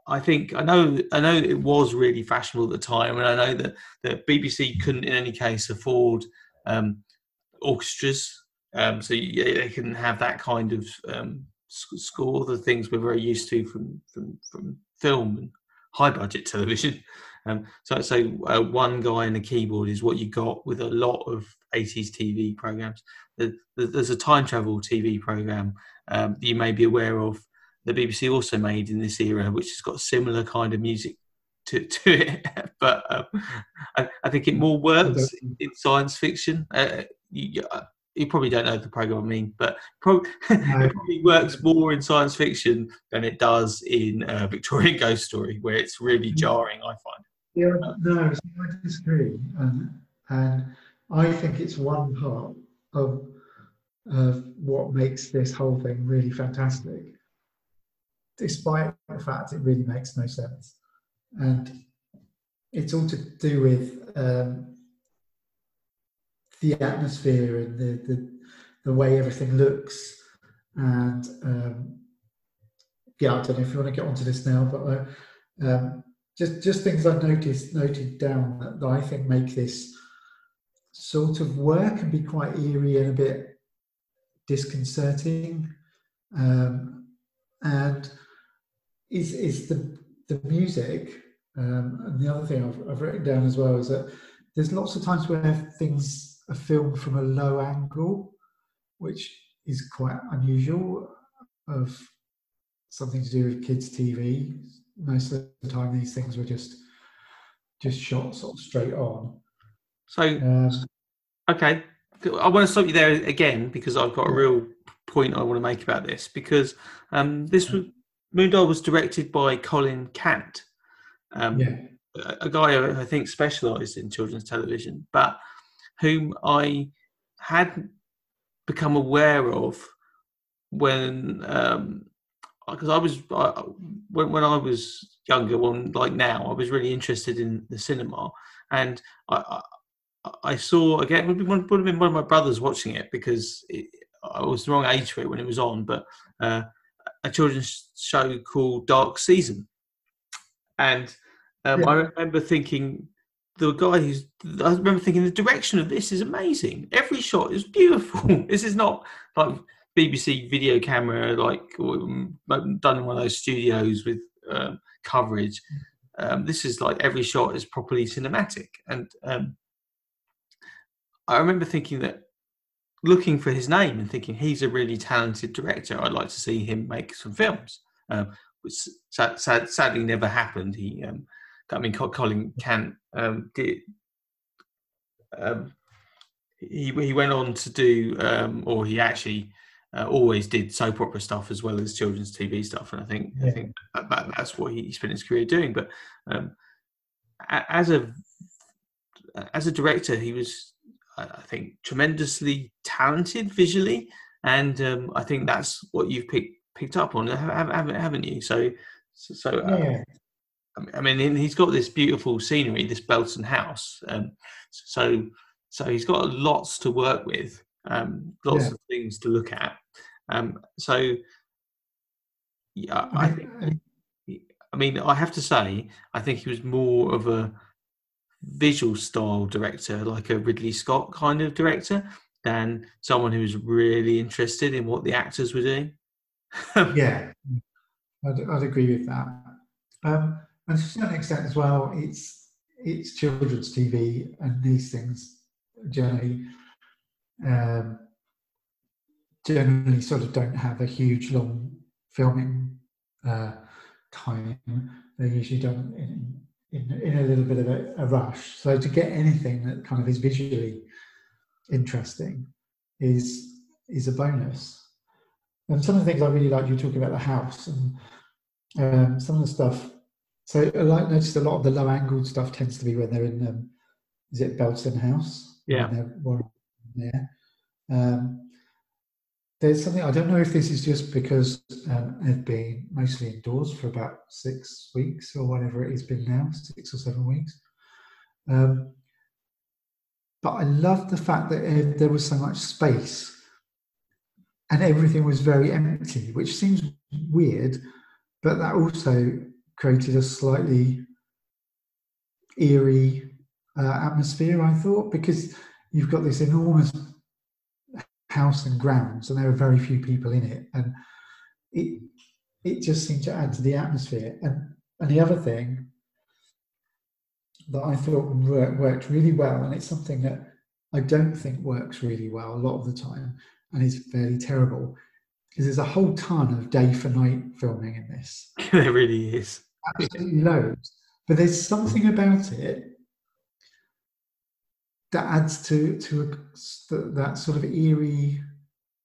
[SPEAKER 3] I think I know I know it was really fashionable at the time, and I know that that BBC couldn't in any case afford um, orchestras, um, so you, they couldn't have that kind of um, score. The things we're very used to from from from film and high budget television. Um, so so uh, one guy and a keyboard is what you got with a lot of 80s TV programs. There- there- There's a time travel TV program um, you may be aware of. The BBC also made in this era, which has got similar kind of music to, to it, but um, I, I think it more works in science fiction. Uh, you, you- uh, probably don't know the program I mean, but probably, it probably works more in science fiction than it does in uh, Victorian Ghost Story, where it's really jarring. I find.
[SPEAKER 4] Yeah, no, I disagree, and and I think it's one part of of what makes this whole thing really fantastic, despite the fact it really makes no sense, and it's all to do with um, the atmosphere and the, the the way everything looks, and um, yeah, I don't know if you want to get onto this now, but. I, um, just just things I've noticed noted down that, that I think make this sort of work and be quite eerie and a bit disconcerting. Um, and is is the the music. Um, and the other thing I've, I've written down as well is that there's lots of times where things are filmed from a low angle, which is quite unusual of something to do with kids' TV. Most of the time, these things were just just shot sort of straight on.
[SPEAKER 3] So
[SPEAKER 4] Um,
[SPEAKER 3] Okay, I want to stop you there again because I've got a real point I want to make about this. Because um, this was Moondial was directed by Colin Cant, um,
[SPEAKER 4] yeah,
[SPEAKER 3] a, guy who I think specialised in children's television, but whom I had become aware of when because I was I, when when I was younger, when like now, I was really interested in the cinema, and I, I I saw again. Would, be one, would have been one of my brothers watching it because it, I was the wrong age for it when it was on. But uh, a children's show called Dark Season, and um,
[SPEAKER 4] Yeah.
[SPEAKER 3] I remember thinking the guy who's. I remember thinking the direction of this is amazing. Every shot is beautiful. this is not like BBC video camera, like done in one of those studios with um, coverage. Um, this is like every shot is properly cinematic, and um, I remember thinking that looking for his name and thinking he's a really talented director. I'd like to see him make some films, um, which sad, sad, sadly never happened. He, um, I mean, Colin Cant um, did. Um, he he went on to do, um, or he actually uh, always did soap opera stuff as well as children's TV stuff, and I think I think that, that, that's what he spent his career doing. But um, as a as a director, he was, I I think, tremendously talented visually, and um, I think that's what you've picked picked up on, hav- hav- haven't you? So, so,
[SPEAKER 4] yeah,
[SPEAKER 3] I mean, and he's got this beautiful scenery, this Belton house. Um, so, so he's got lots to work with, um, lots
[SPEAKER 4] Yeah.
[SPEAKER 3] of things to look at. Um, so, yeah, I think, I mean, I have to say, I think he was more of a visual style director, like a Ridley Scott kind of director, than someone who was really interested in what the actors were doing.
[SPEAKER 4] yeah, I'd, I'd agree with that. Um, and to a certain extent as well, it's it's children's TV, and these things generally um, generally sort of don't have a huge long filming uh, time. They're usually done in, in, in a little bit of a, a, rush. So to get anything that kind of is visually interesting is is a bonus. And some of the things I really like, you talking about the house and um, some of the stuff. So I like noticed a lot of the low angled stuff tends to be when they're in um, is it Belton House?
[SPEAKER 3] Yeah.
[SPEAKER 4] There. Um, there's something I don't know if this is just because um, I've been mostly indoors for about six weeks or whatever it has been now, six or seven weeks. Um, but I love the fact that uh, there was so much space and everything was very empty, which seems weird, but that also created a slightly eerie uh, atmosphere, I thought, because you've got this enormous house and grounds, and there are very few people in it, and it it just seemed to add to the atmosphere. And and the other thing that I thought worked really well, and it's something that I don't think works really well a lot of the time, and is fairly terrible, is there's a whole ton of day for night filming in this.
[SPEAKER 3] there really is.
[SPEAKER 4] Absolutely loads. But there's something about it that adds to to a, that sort of eerie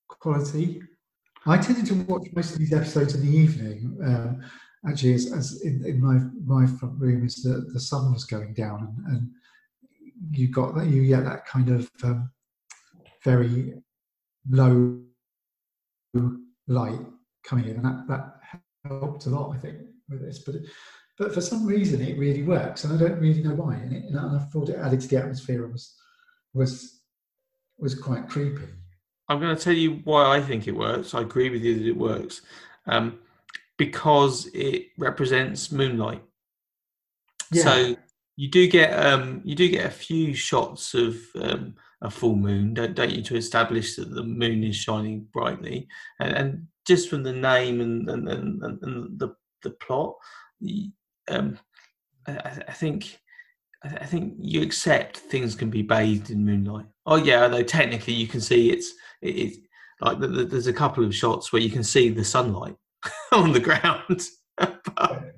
[SPEAKER 4] quality. I tended to watch most of these episodes in the evening. Um, actually, as, as in, in, my my front room, as the, the sun was going down, and, and you got that you get that kind of um, very low light coming in, and that that helped a lot, I think, with this. But but for some reason, it really works, and I don't really know why. And, it, and I thought it added to the atmosphere was was was quite creepy.
[SPEAKER 3] I'm going to tell you why I think it works. I agree with you that it works um, because it represents moonlight. Yeah. So you do get um, you do get a few shots of um, a full moon, don't, don't you, to establish that the moon is shining brightly, and, and just from the name and and, and, and the the plot, um, I, I think I think you accept things can be bathed in moonlight. Oh yeah, although technically you can see it's it's like the, the, there's a couple of shots where you can see the sunlight on the ground. but,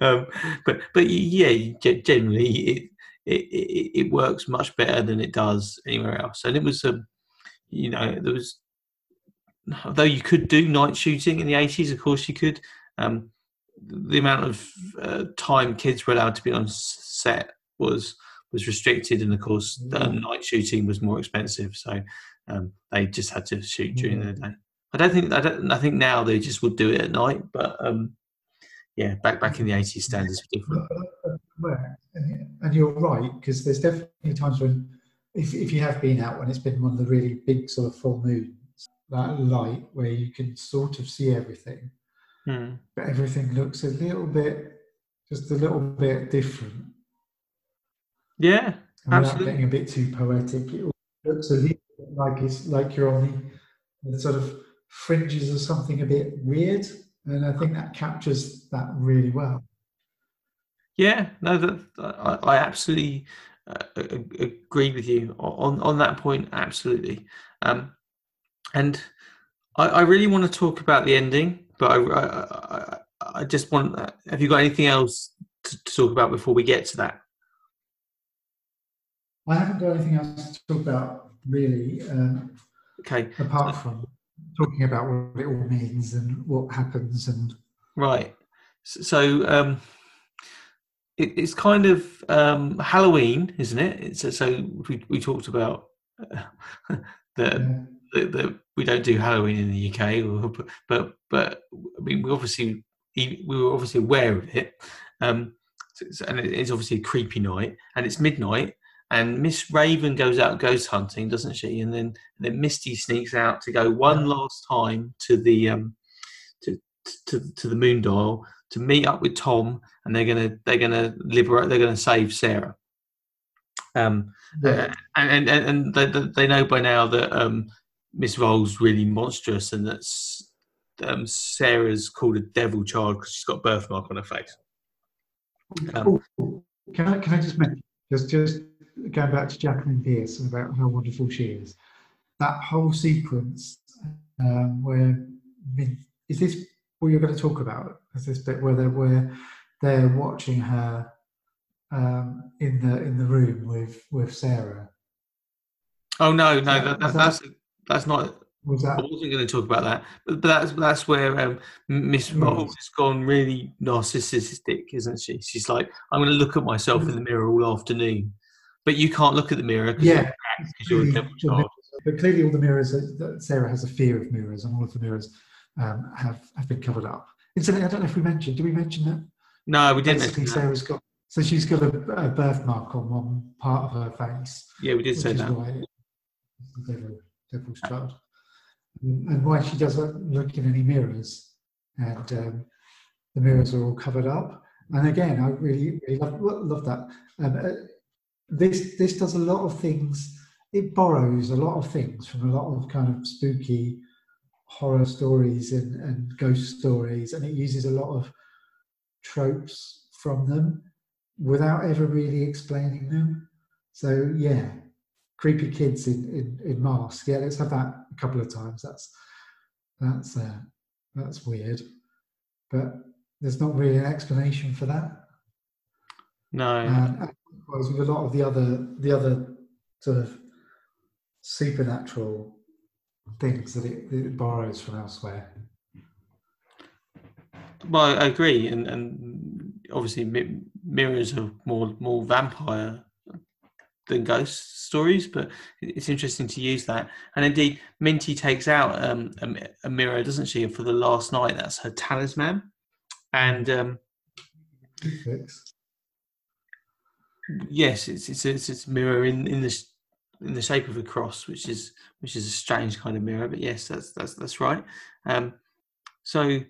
[SPEAKER 3] um, but but yeah, generally it, it it, it works much better than it does anywhere else. And it was um, you know there was although you could do night shooting in the 80s, of course you could. Um, the amount of uh, time kids were allowed to be on set was was restricted, and of course, mm. night shooting was more expensive, so um, they just had to shoot during mm. the day. I don't think I don't. I think now they just would do it at night, but um, yeah, back back in the eighties, standards were different.
[SPEAKER 4] And you're right because there's definitely times when, if if you have been out when it's been one of the really big sort of full moons, that light where you can sort of see everything,
[SPEAKER 3] mm.
[SPEAKER 4] but everything looks a little bit, just a little bit different.
[SPEAKER 3] Yeah, absolutely.
[SPEAKER 4] getting a bit too poetic, it looks a little bit like it's like you're on the, the sort of fringes of something a bit weird, and I think that captures that really well.
[SPEAKER 3] Yeah, no, that I, I absolutely uh, agree with you on on that point. Absolutely, um, and I, I, really want to talk about the ending, but I, I, I just want. Have you got anything else to, to talk about before we get to that?
[SPEAKER 4] I haven't got anything else to talk about really. Um,
[SPEAKER 3] okay.
[SPEAKER 4] Apart from talking about what it all means and what happens and.
[SPEAKER 3] Right. So um, it, it's kind of um, Halloween, isn't it? It's, so we, we talked about uh, that yeah. we don't do Halloween in the UK, but but I mean we obviously we were obviously aware of it, um, and it's obviously a creepy night, and it's midnight, and Miss Raven goes out ghost hunting, doesn't she? And then and then Minty sneaks out to go one last time to the um, to, to to the moon dial to meet up with Tom, and they're gonna they're gonna liberate. They're gonna save Sarah. Um,
[SPEAKER 4] Yeah.
[SPEAKER 3] uh, and and and they, they know by now that um, Miss Vole's really monstrous, and that um, Sarah's called a devil child because she's got a birthmark on her face. Um,
[SPEAKER 4] Oh, can I can I just mention just just going back to Jacqueline Pearce and about how wonderful she is. That whole sequence um, where is this what you're going to talk about? Is this bit where they're where they're watching her um, in the in the room with with Sarah?
[SPEAKER 3] Oh no, no, that, that, that's that's not.
[SPEAKER 4] Was
[SPEAKER 3] I wasn't going to talk about that, but, but that's that's where um, Miss
[SPEAKER 4] Yes.
[SPEAKER 3] Vole has gone really narcissistic, isn't she? She's like, I'm going to look at myself in the mirror all afternoon, but you can't look at the mirror because
[SPEAKER 4] yeah?
[SPEAKER 3] you're a devil child.
[SPEAKER 4] But clearly, all the mirrors that Sarah has a fear of mirrors, and all of the mirrors um, have have been covered up. Incidentally, I don't know if we mentioned. Did we mention that?
[SPEAKER 3] No, we didn't.
[SPEAKER 4] Basically. Sarah's got so she's got a, a birthmark on one part of her face,
[SPEAKER 3] Yeah, we did say that.
[SPEAKER 4] why devil, devil's child, and why she doesn't look in any mirrors, and um, the mirrors are all covered up. And again, I really, really love, love that. Um, uh, this this does a lot of things. It borrows a lot of things from a lot of kind of spooky horror stories and, and ghost stories, and it uses a lot of tropes from them without ever really explaining them. So yeah, creepy kids in, in, in masks. Yeah, let's have that a couple of times. That's that's uh, that's weird, but there's not really an explanation for that.
[SPEAKER 3] No,
[SPEAKER 4] And whereas with a lot of the other the other sort of supernatural things that it, it borrows from elsewhere.
[SPEAKER 3] well, I agree, and and obviously mi- mirrors are more more vampire than ghost stories, but it's interesting to use that. And indeed, Minty takes out um, a, a mirror, doesn't she, for the last night? That's her talisman, and um,
[SPEAKER 4] Fix.
[SPEAKER 3] Yes, it's it's it's, it's mirror in in the in the shape of a cross, which is which is a strange kind of mirror. But yes, that's that's that's right. Um, so,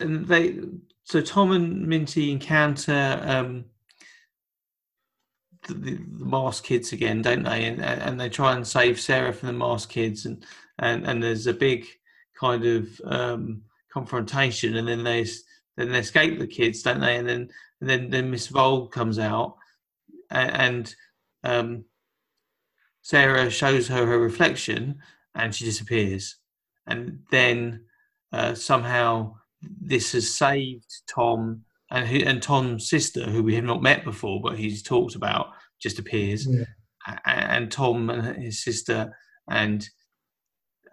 [SPEAKER 3] and they so Tom and Minty encounter um, the, the, the kids again, don't they? And and they try and save Sarah from the masked kids, and and and there's a big kind of um, confrontation, and then they s- then they escape the kids, don't they? And then and then then Miss Vole comes out, and, and um, Sarah shows her her reflection, and she disappears. And then uh, somehow this has saved Tom and who, and Tom's sister, who we have not met before, but he's talked about, just appears.
[SPEAKER 4] Yeah.
[SPEAKER 3] A- and Tom and his sister and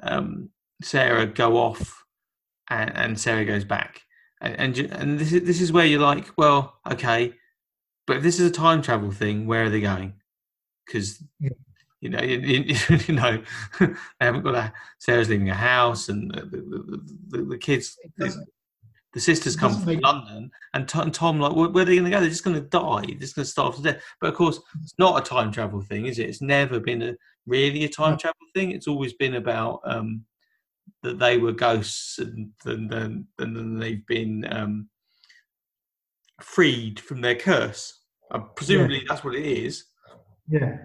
[SPEAKER 3] um, Sarah go off, and, and Sarah goes back, and and, and this is this is where you're like, well, okay, but if this is a time travel thing, where are they going? Because
[SPEAKER 4] Yeah.
[SPEAKER 3] you know, you, you- you know, they haven't got a Sarah's leaving a house, and the the, the, the, kids. The, sisters come from
[SPEAKER 4] make-
[SPEAKER 3] London, and Tom, Tom like, where, where are they going to go? They're just going to die. They're just going to starve to death. But of course, it's not a time travel thing, is it? It's never been a really a time travel thing. It's always been about um, that they were ghosts, and then then and then they've been um, freed from their curse. Uh, presumably, that's what it is.
[SPEAKER 4] Yeah,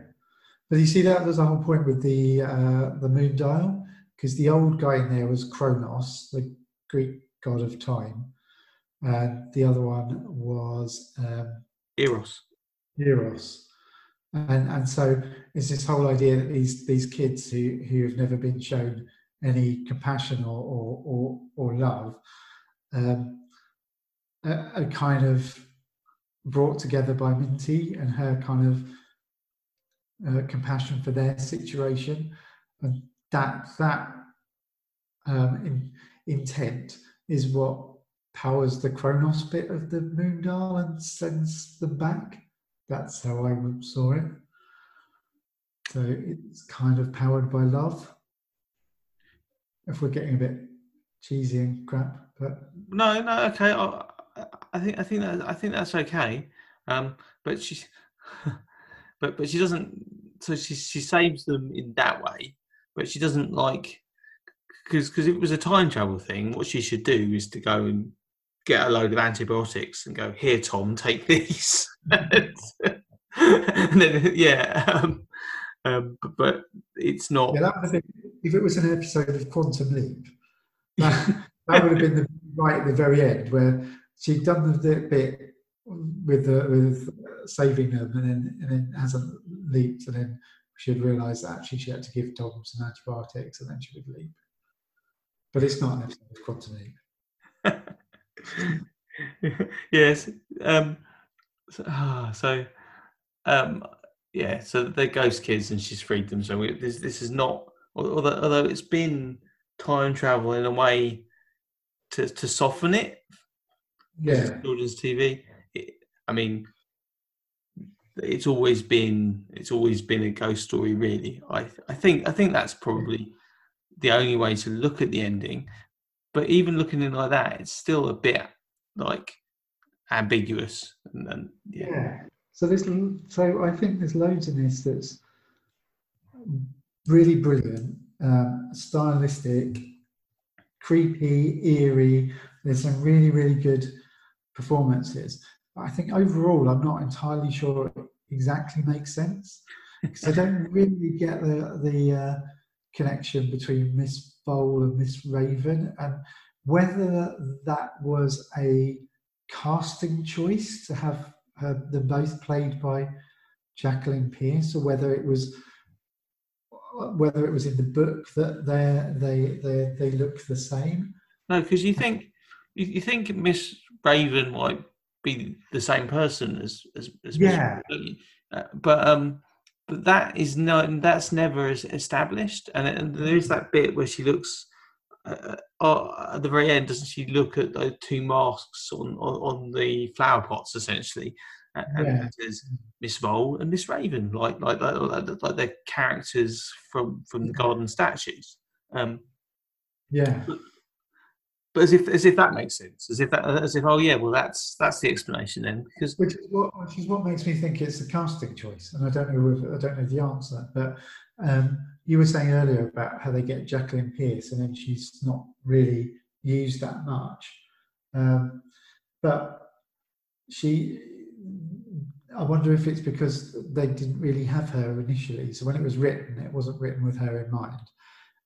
[SPEAKER 4] but you see that there's a whole point with the uh, the moon dial because the old guy in there was Kronos, the Greek god of time, and the other one was um,
[SPEAKER 3] Eros.
[SPEAKER 4] Eros. And and so it's this whole idea that these these kids who who have never been shown any compassion or or or, or love um, are, are kind of brought together by Minty and her kind of uh, compassion for their situation, and that that um, in, intent is what powers the Kronos bit of the moon dial and sends them back. That's how I saw it. So it's kind of powered by love. If we're getting a bit cheesy and crap, but
[SPEAKER 3] No, no, okay. I, I think I think that I think that's okay. Um, but she, but but she doesn't. So she she saves them in that way, but she doesn't like because because if it was a time travel thing, what she should do is to go and get a load of antibiotics and go, "Here, Tom, take these." and then, yeah, um, um, but, but it's not.
[SPEAKER 4] Yeah, that would have been, if it was an episode of Quantum Leap, that, that would have been the, right at the very end where she'd done the bit with the, with saving them and then and then hasn't leaped and then she'd realised that actually she had to give Tom some antibiotics and then she would leap. But it's not an episode of Quantum
[SPEAKER 3] Leap. yes. Um, so, ah, so um, yeah, so they're ghost kids and she's freed them. So we, this this is not although although it's been time travel in a way to to soften it.
[SPEAKER 4] Yeah,
[SPEAKER 3] children's TV. It, I mean, it's always been it's always been a ghost story, really. I I think I think that's probably the only way to look at the ending. But even looking at it like that, it's still a bit like ambiguous. And, and
[SPEAKER 4] yeah. yeah. So there's so I think there's loads in this that's really brilliant, um, stylistic, creepy, eerie. There's some really really good performances. But I think overall, I'm not entirely sure it exactly makes sense because I don't really get the the uh, connection between Miss Vole and Miss Raven and whether that was a casting choice to have her, them both played by Jacqueline Pearce, or whether it was whether it was in the book that they they they they look the same.
[SPEAKER 3] No, because you think you think Miss Raven might be the same person as as, as
[SPEAKER 4] yeah,
[SPEAKER 3] uh, but um, but that is not that's never established, and, and there is that bit where she looks. Uh, uh, at the very end, doesn't she look at those two masks on, on, on the flower pots essentially, and yeah. there's Miss Vole and Miss Raven, like like like, like they're characters from from the garden statues. Um,
[SPEAKER 4] yeah,
[SPEAKER 3] but as if as if that makes sense, as if that as if oh yeah, well that's that's the explanation then because
[SPEAKER 4] which is what which is what makes me think it's a casting choice, and I don't know if, I don't know the answer, but um, you were saying earlier about how they get Jacqueline Pearce, and then she's not really used that much, um, but she. I wonder if it's because they didn't really have her initially. So when it was written, it wasn't written with her in mind,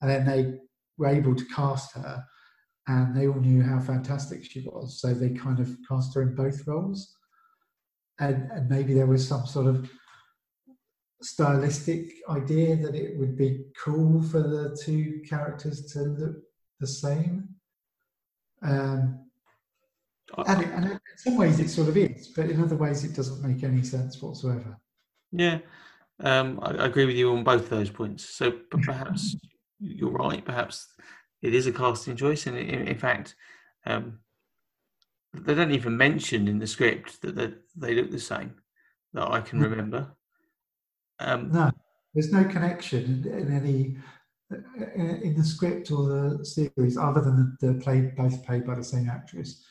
[SPEAKER 4] and then they were able to cast her and they all knew how fantastic she was. So they kind of cast her in both roles. And, and maybe there was some sort of stylistic idea that it would be cool for the two characters to look the same. Um, and, it, and in some ways it sort of is, but in other ways it doesn't make any sense whatsoever.
[SPEAKER 3] Yeah, um, I, I, agree with you on both those points. So perhaps you're right. Perhaps it is a casting choice, and in, in fact, um, they don't even mention in the script that they, they look the same that I can remember.
[SPEAKER 4] Um, no, there's no connection in, in any in the script or the series other than the, the play both played by the same actress.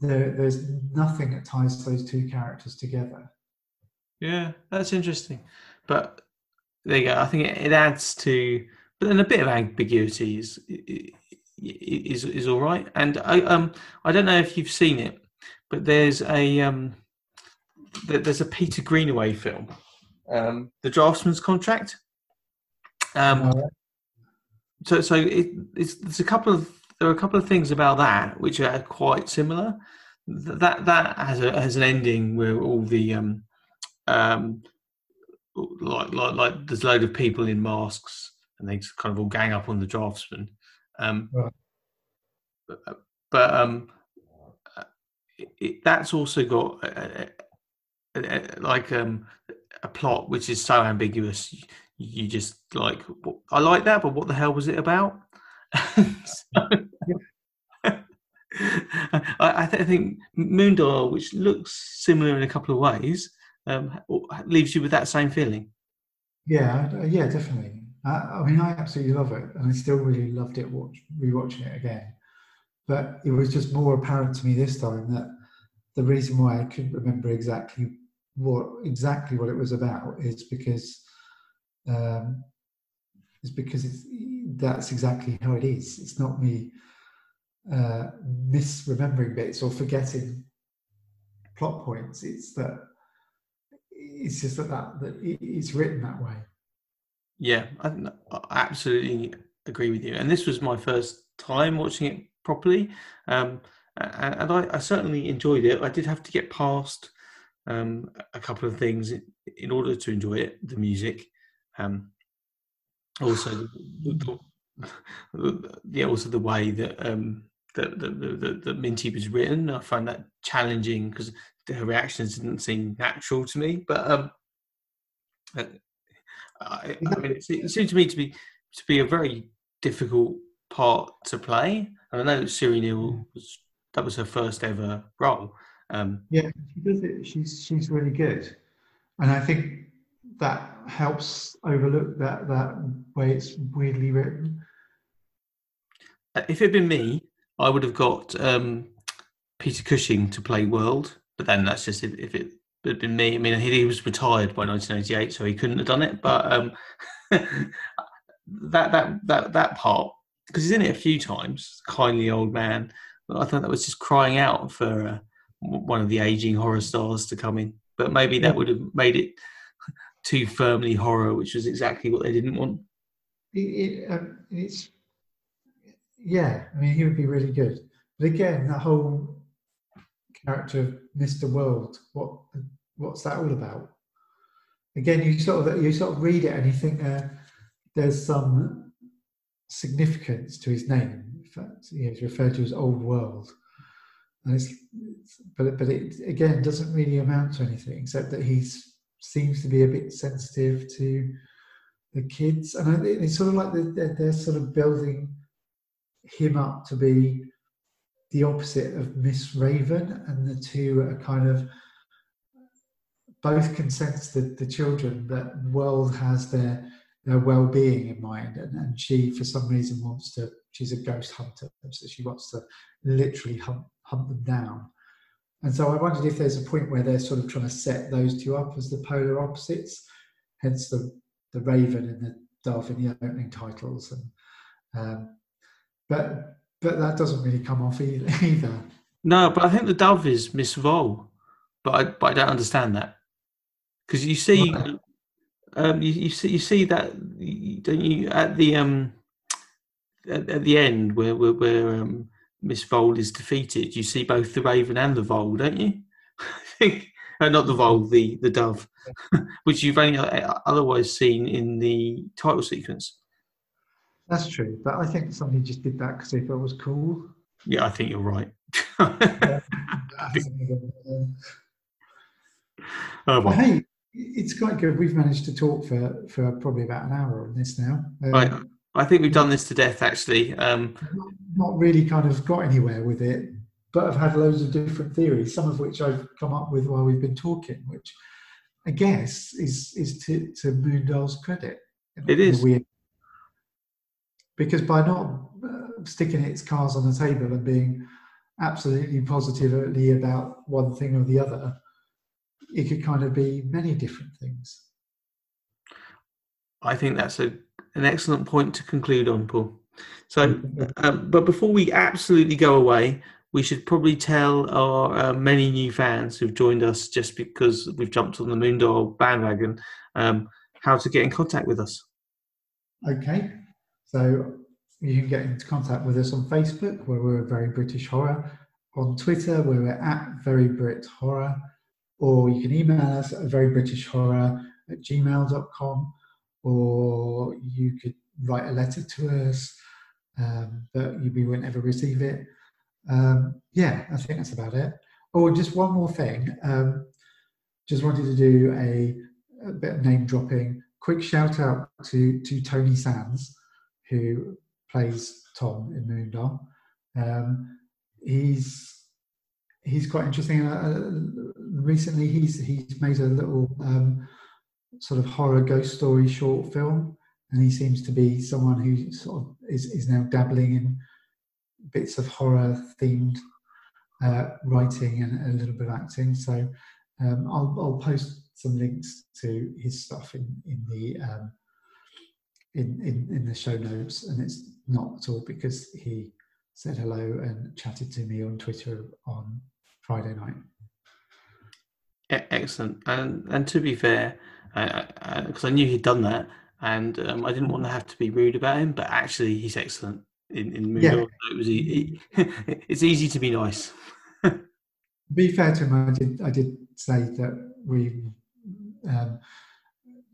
[SPEAKER 4] There, there's nothing that ties those two characters together.
[SPEAKER 3] Yeah, that's interesting. But there you go. I think it, it adds to but then a bit of ambiguity is is is all right. And I um I don't know if you've seen it, but there's a um there's a Peter Greenaway film, um, The Draughtsman's Contract. Um, so so it, it's there's a couple of there are a couple of things about that which are quite similar. That that has a has an ending where all the um um like like like there's a load of people in masks and they kind of all gang up on the draftsman. Um, right. But, uh, but um, uh, it, that's also got a, a, a, like um, a plot which is so ambiguous. You, you just like, I like that, but what the hell was it about? so, I, th- I, think Moondial, which looks similar in a couple of ways, um, leaves you with that same feeling.
[SPEAKER 4] Yeah, yeah, definitely. I mean, I absolutely love it, and I still really loved it watch, rewatching it again. But it was just more apparent to me this time that the reason why I couldn't remember exactly what exactly what it was about is because um, is because it's, that's exactly how it is. It's not me uh, misremembering bits or forgetting plot points. It's that it's just that that, that it's written that way.
[SPEAKER 3] Yeah, I, I absolutely agree with you. And this was my first time watching it properly, um, and, and I, I, certainly enjoyed it. I did have to get past um, a couple of things in, order to enjoy it. The music, um, also the, the, the, yeah, also the way that um, that the, the, the Minty was written. I find that challenging because her reactions didn't seem natural to me. But um, uh, I, I mean, it, it seemed to me to be to be a very difficult part to play. And I know Siri Neal was that was her first ever role. Um,
[SPEAKER 4] yeah, she does it. She's she's really good, and I think that helps overlook that that way it's weirdly written.
[SPEAKER 3] Uh, if it'd been me, I would have got um, Peter Cushing to play World, but then that's just if, if it had been me. I mean, he, he, was retired by 1988, so he couldn't have done it. But um, that that that that part, because he's in it a few times, kindly old man. I thought that was just crying out for uh, one of the aging horror stars to come in. But maybe that would have made it too firmly horror, which was exactly what they didn't want.
[SPEAKER 4] It, it, um, it's yeah, I mean, he would be really good. But again, that whole character of Mr. World, what what's that all about? Again, you sort of you sort of read it and you think uh, there's some significance to his name. In fact, he's referred to as Old World, and it's, it's, but but it again doesn't really amount to anything except that he seems to be a bit sensitive to the kids, and it's sort of like they're, they're sort of building him up to be the opposite of Miss Raven, and the two are kind of both can sense the, the children that world has their their well-being in mind and, and she for some reason wants to she's a ghost hunter so she wants to literally hunt, hunt them down. And so i wondered if there's a point where they're sort of trying to set those two up as the polar opposites hence the the raven and the dove in the opening titles and um, but but that doesn't really come off either.
[SPEAKER 3] No, but I think the dove is Miss Vole, but I, but I don't understand that because you see, right. um, you, you, see you see that don't you at the um at, at the end where where, where um, Miss Vole is defeated, you see both the raven and the vole, don't you? Uh, not the vole, the the dove, which you've only uh, otherwise seen in the title sequence.
[SPEAKER 4] That's true, but I think somebody just did that because they thought it was cool.
[SPEAKER 3] Yeah, I think you're right.
[SPEAKER 4] oh, well, hey, it's quite good. We've managed to talk for, for probably about an hour on this now.
[SPEAKER 3] Um, right. I think we've done this to death, actually. Um,
[SPEAKER 4] not really kind of got anywhere with it, but I've had loads of different theories, some of which I've come up with while we've been talking, which I guess is is to, to Moondial's credit.
[SPEAKER 3] It is. Weird
[SPEAKER 4] because by not uh, sticking its cards on the table and being absolutely positively about one thing or the other, it could kind of be many different things.
[SPEAKER 3] I think that's a, an excellent point to conclude on, Paul. So, um, but before we absolutely go away, we should probably tell our uh, many new fans who've joined us just because we've jumped on the Moondial bandwagon um, how to get in contact with us.
[SPEAKER 4] Okay. So you can get into contact with us on Facebook, where we're Very British Horror, on Twitter, where we're at Very Brit Horror, or you can email us at verybritishhorror at gmail.com, or you could write a letter to us, um, but we won't ever receive it. Um, yeah, I think that's about it. Oh, just one more thing. Um, just wanted to do a, a bit of name dropping. Quick shout out to to Tony Sands who plays Tom in Moondial. Um, he's he's quite interesting. Uh, uh, recently, he's he's made a little um, sort of horror ghost story short film, and he seems to be someone who sort of is is now dabbling in bits of horror themed uh, writing and a little bit of acting. So um, I'll I'll post some links to his stuff in in the um, in, in, in the show notes, and it's not at all because he said hello and chatted to me on Twitter on Friday night.
[SPEAKER 3] Excellent. And and to be fair, because I knew he'd done that, and um, I didn't want to have to be rude about him, but actually he's excellent in in
[SPEAKER 4] Yeah.
[SPEAKER 3] It was e- it's easy to be nice.
[SPEAKER 4] Be fair to him, I did I did say that we um,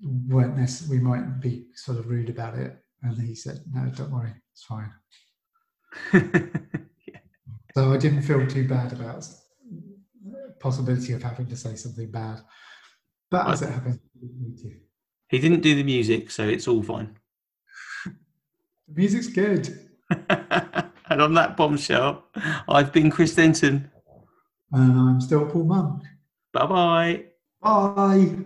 [SPEAKER 4] weren't we might be sort of rude about it, and he said, "No, don't worry, it's fine." So I didn't feel too bad about possibility of having to say something bad. But as it happens, we need to.
[SPEAKER 3] he didn't do the music, so it's all fine.
[SPEAKER 4] the music's good.
[SPEAKER 3] and on that bombshell, I've been Chris Denton.
[SPEAKER 4] And I'm still Paul Monk.
[SPEAKER 3] Bye bye.
[SPEAKER 4] Bye.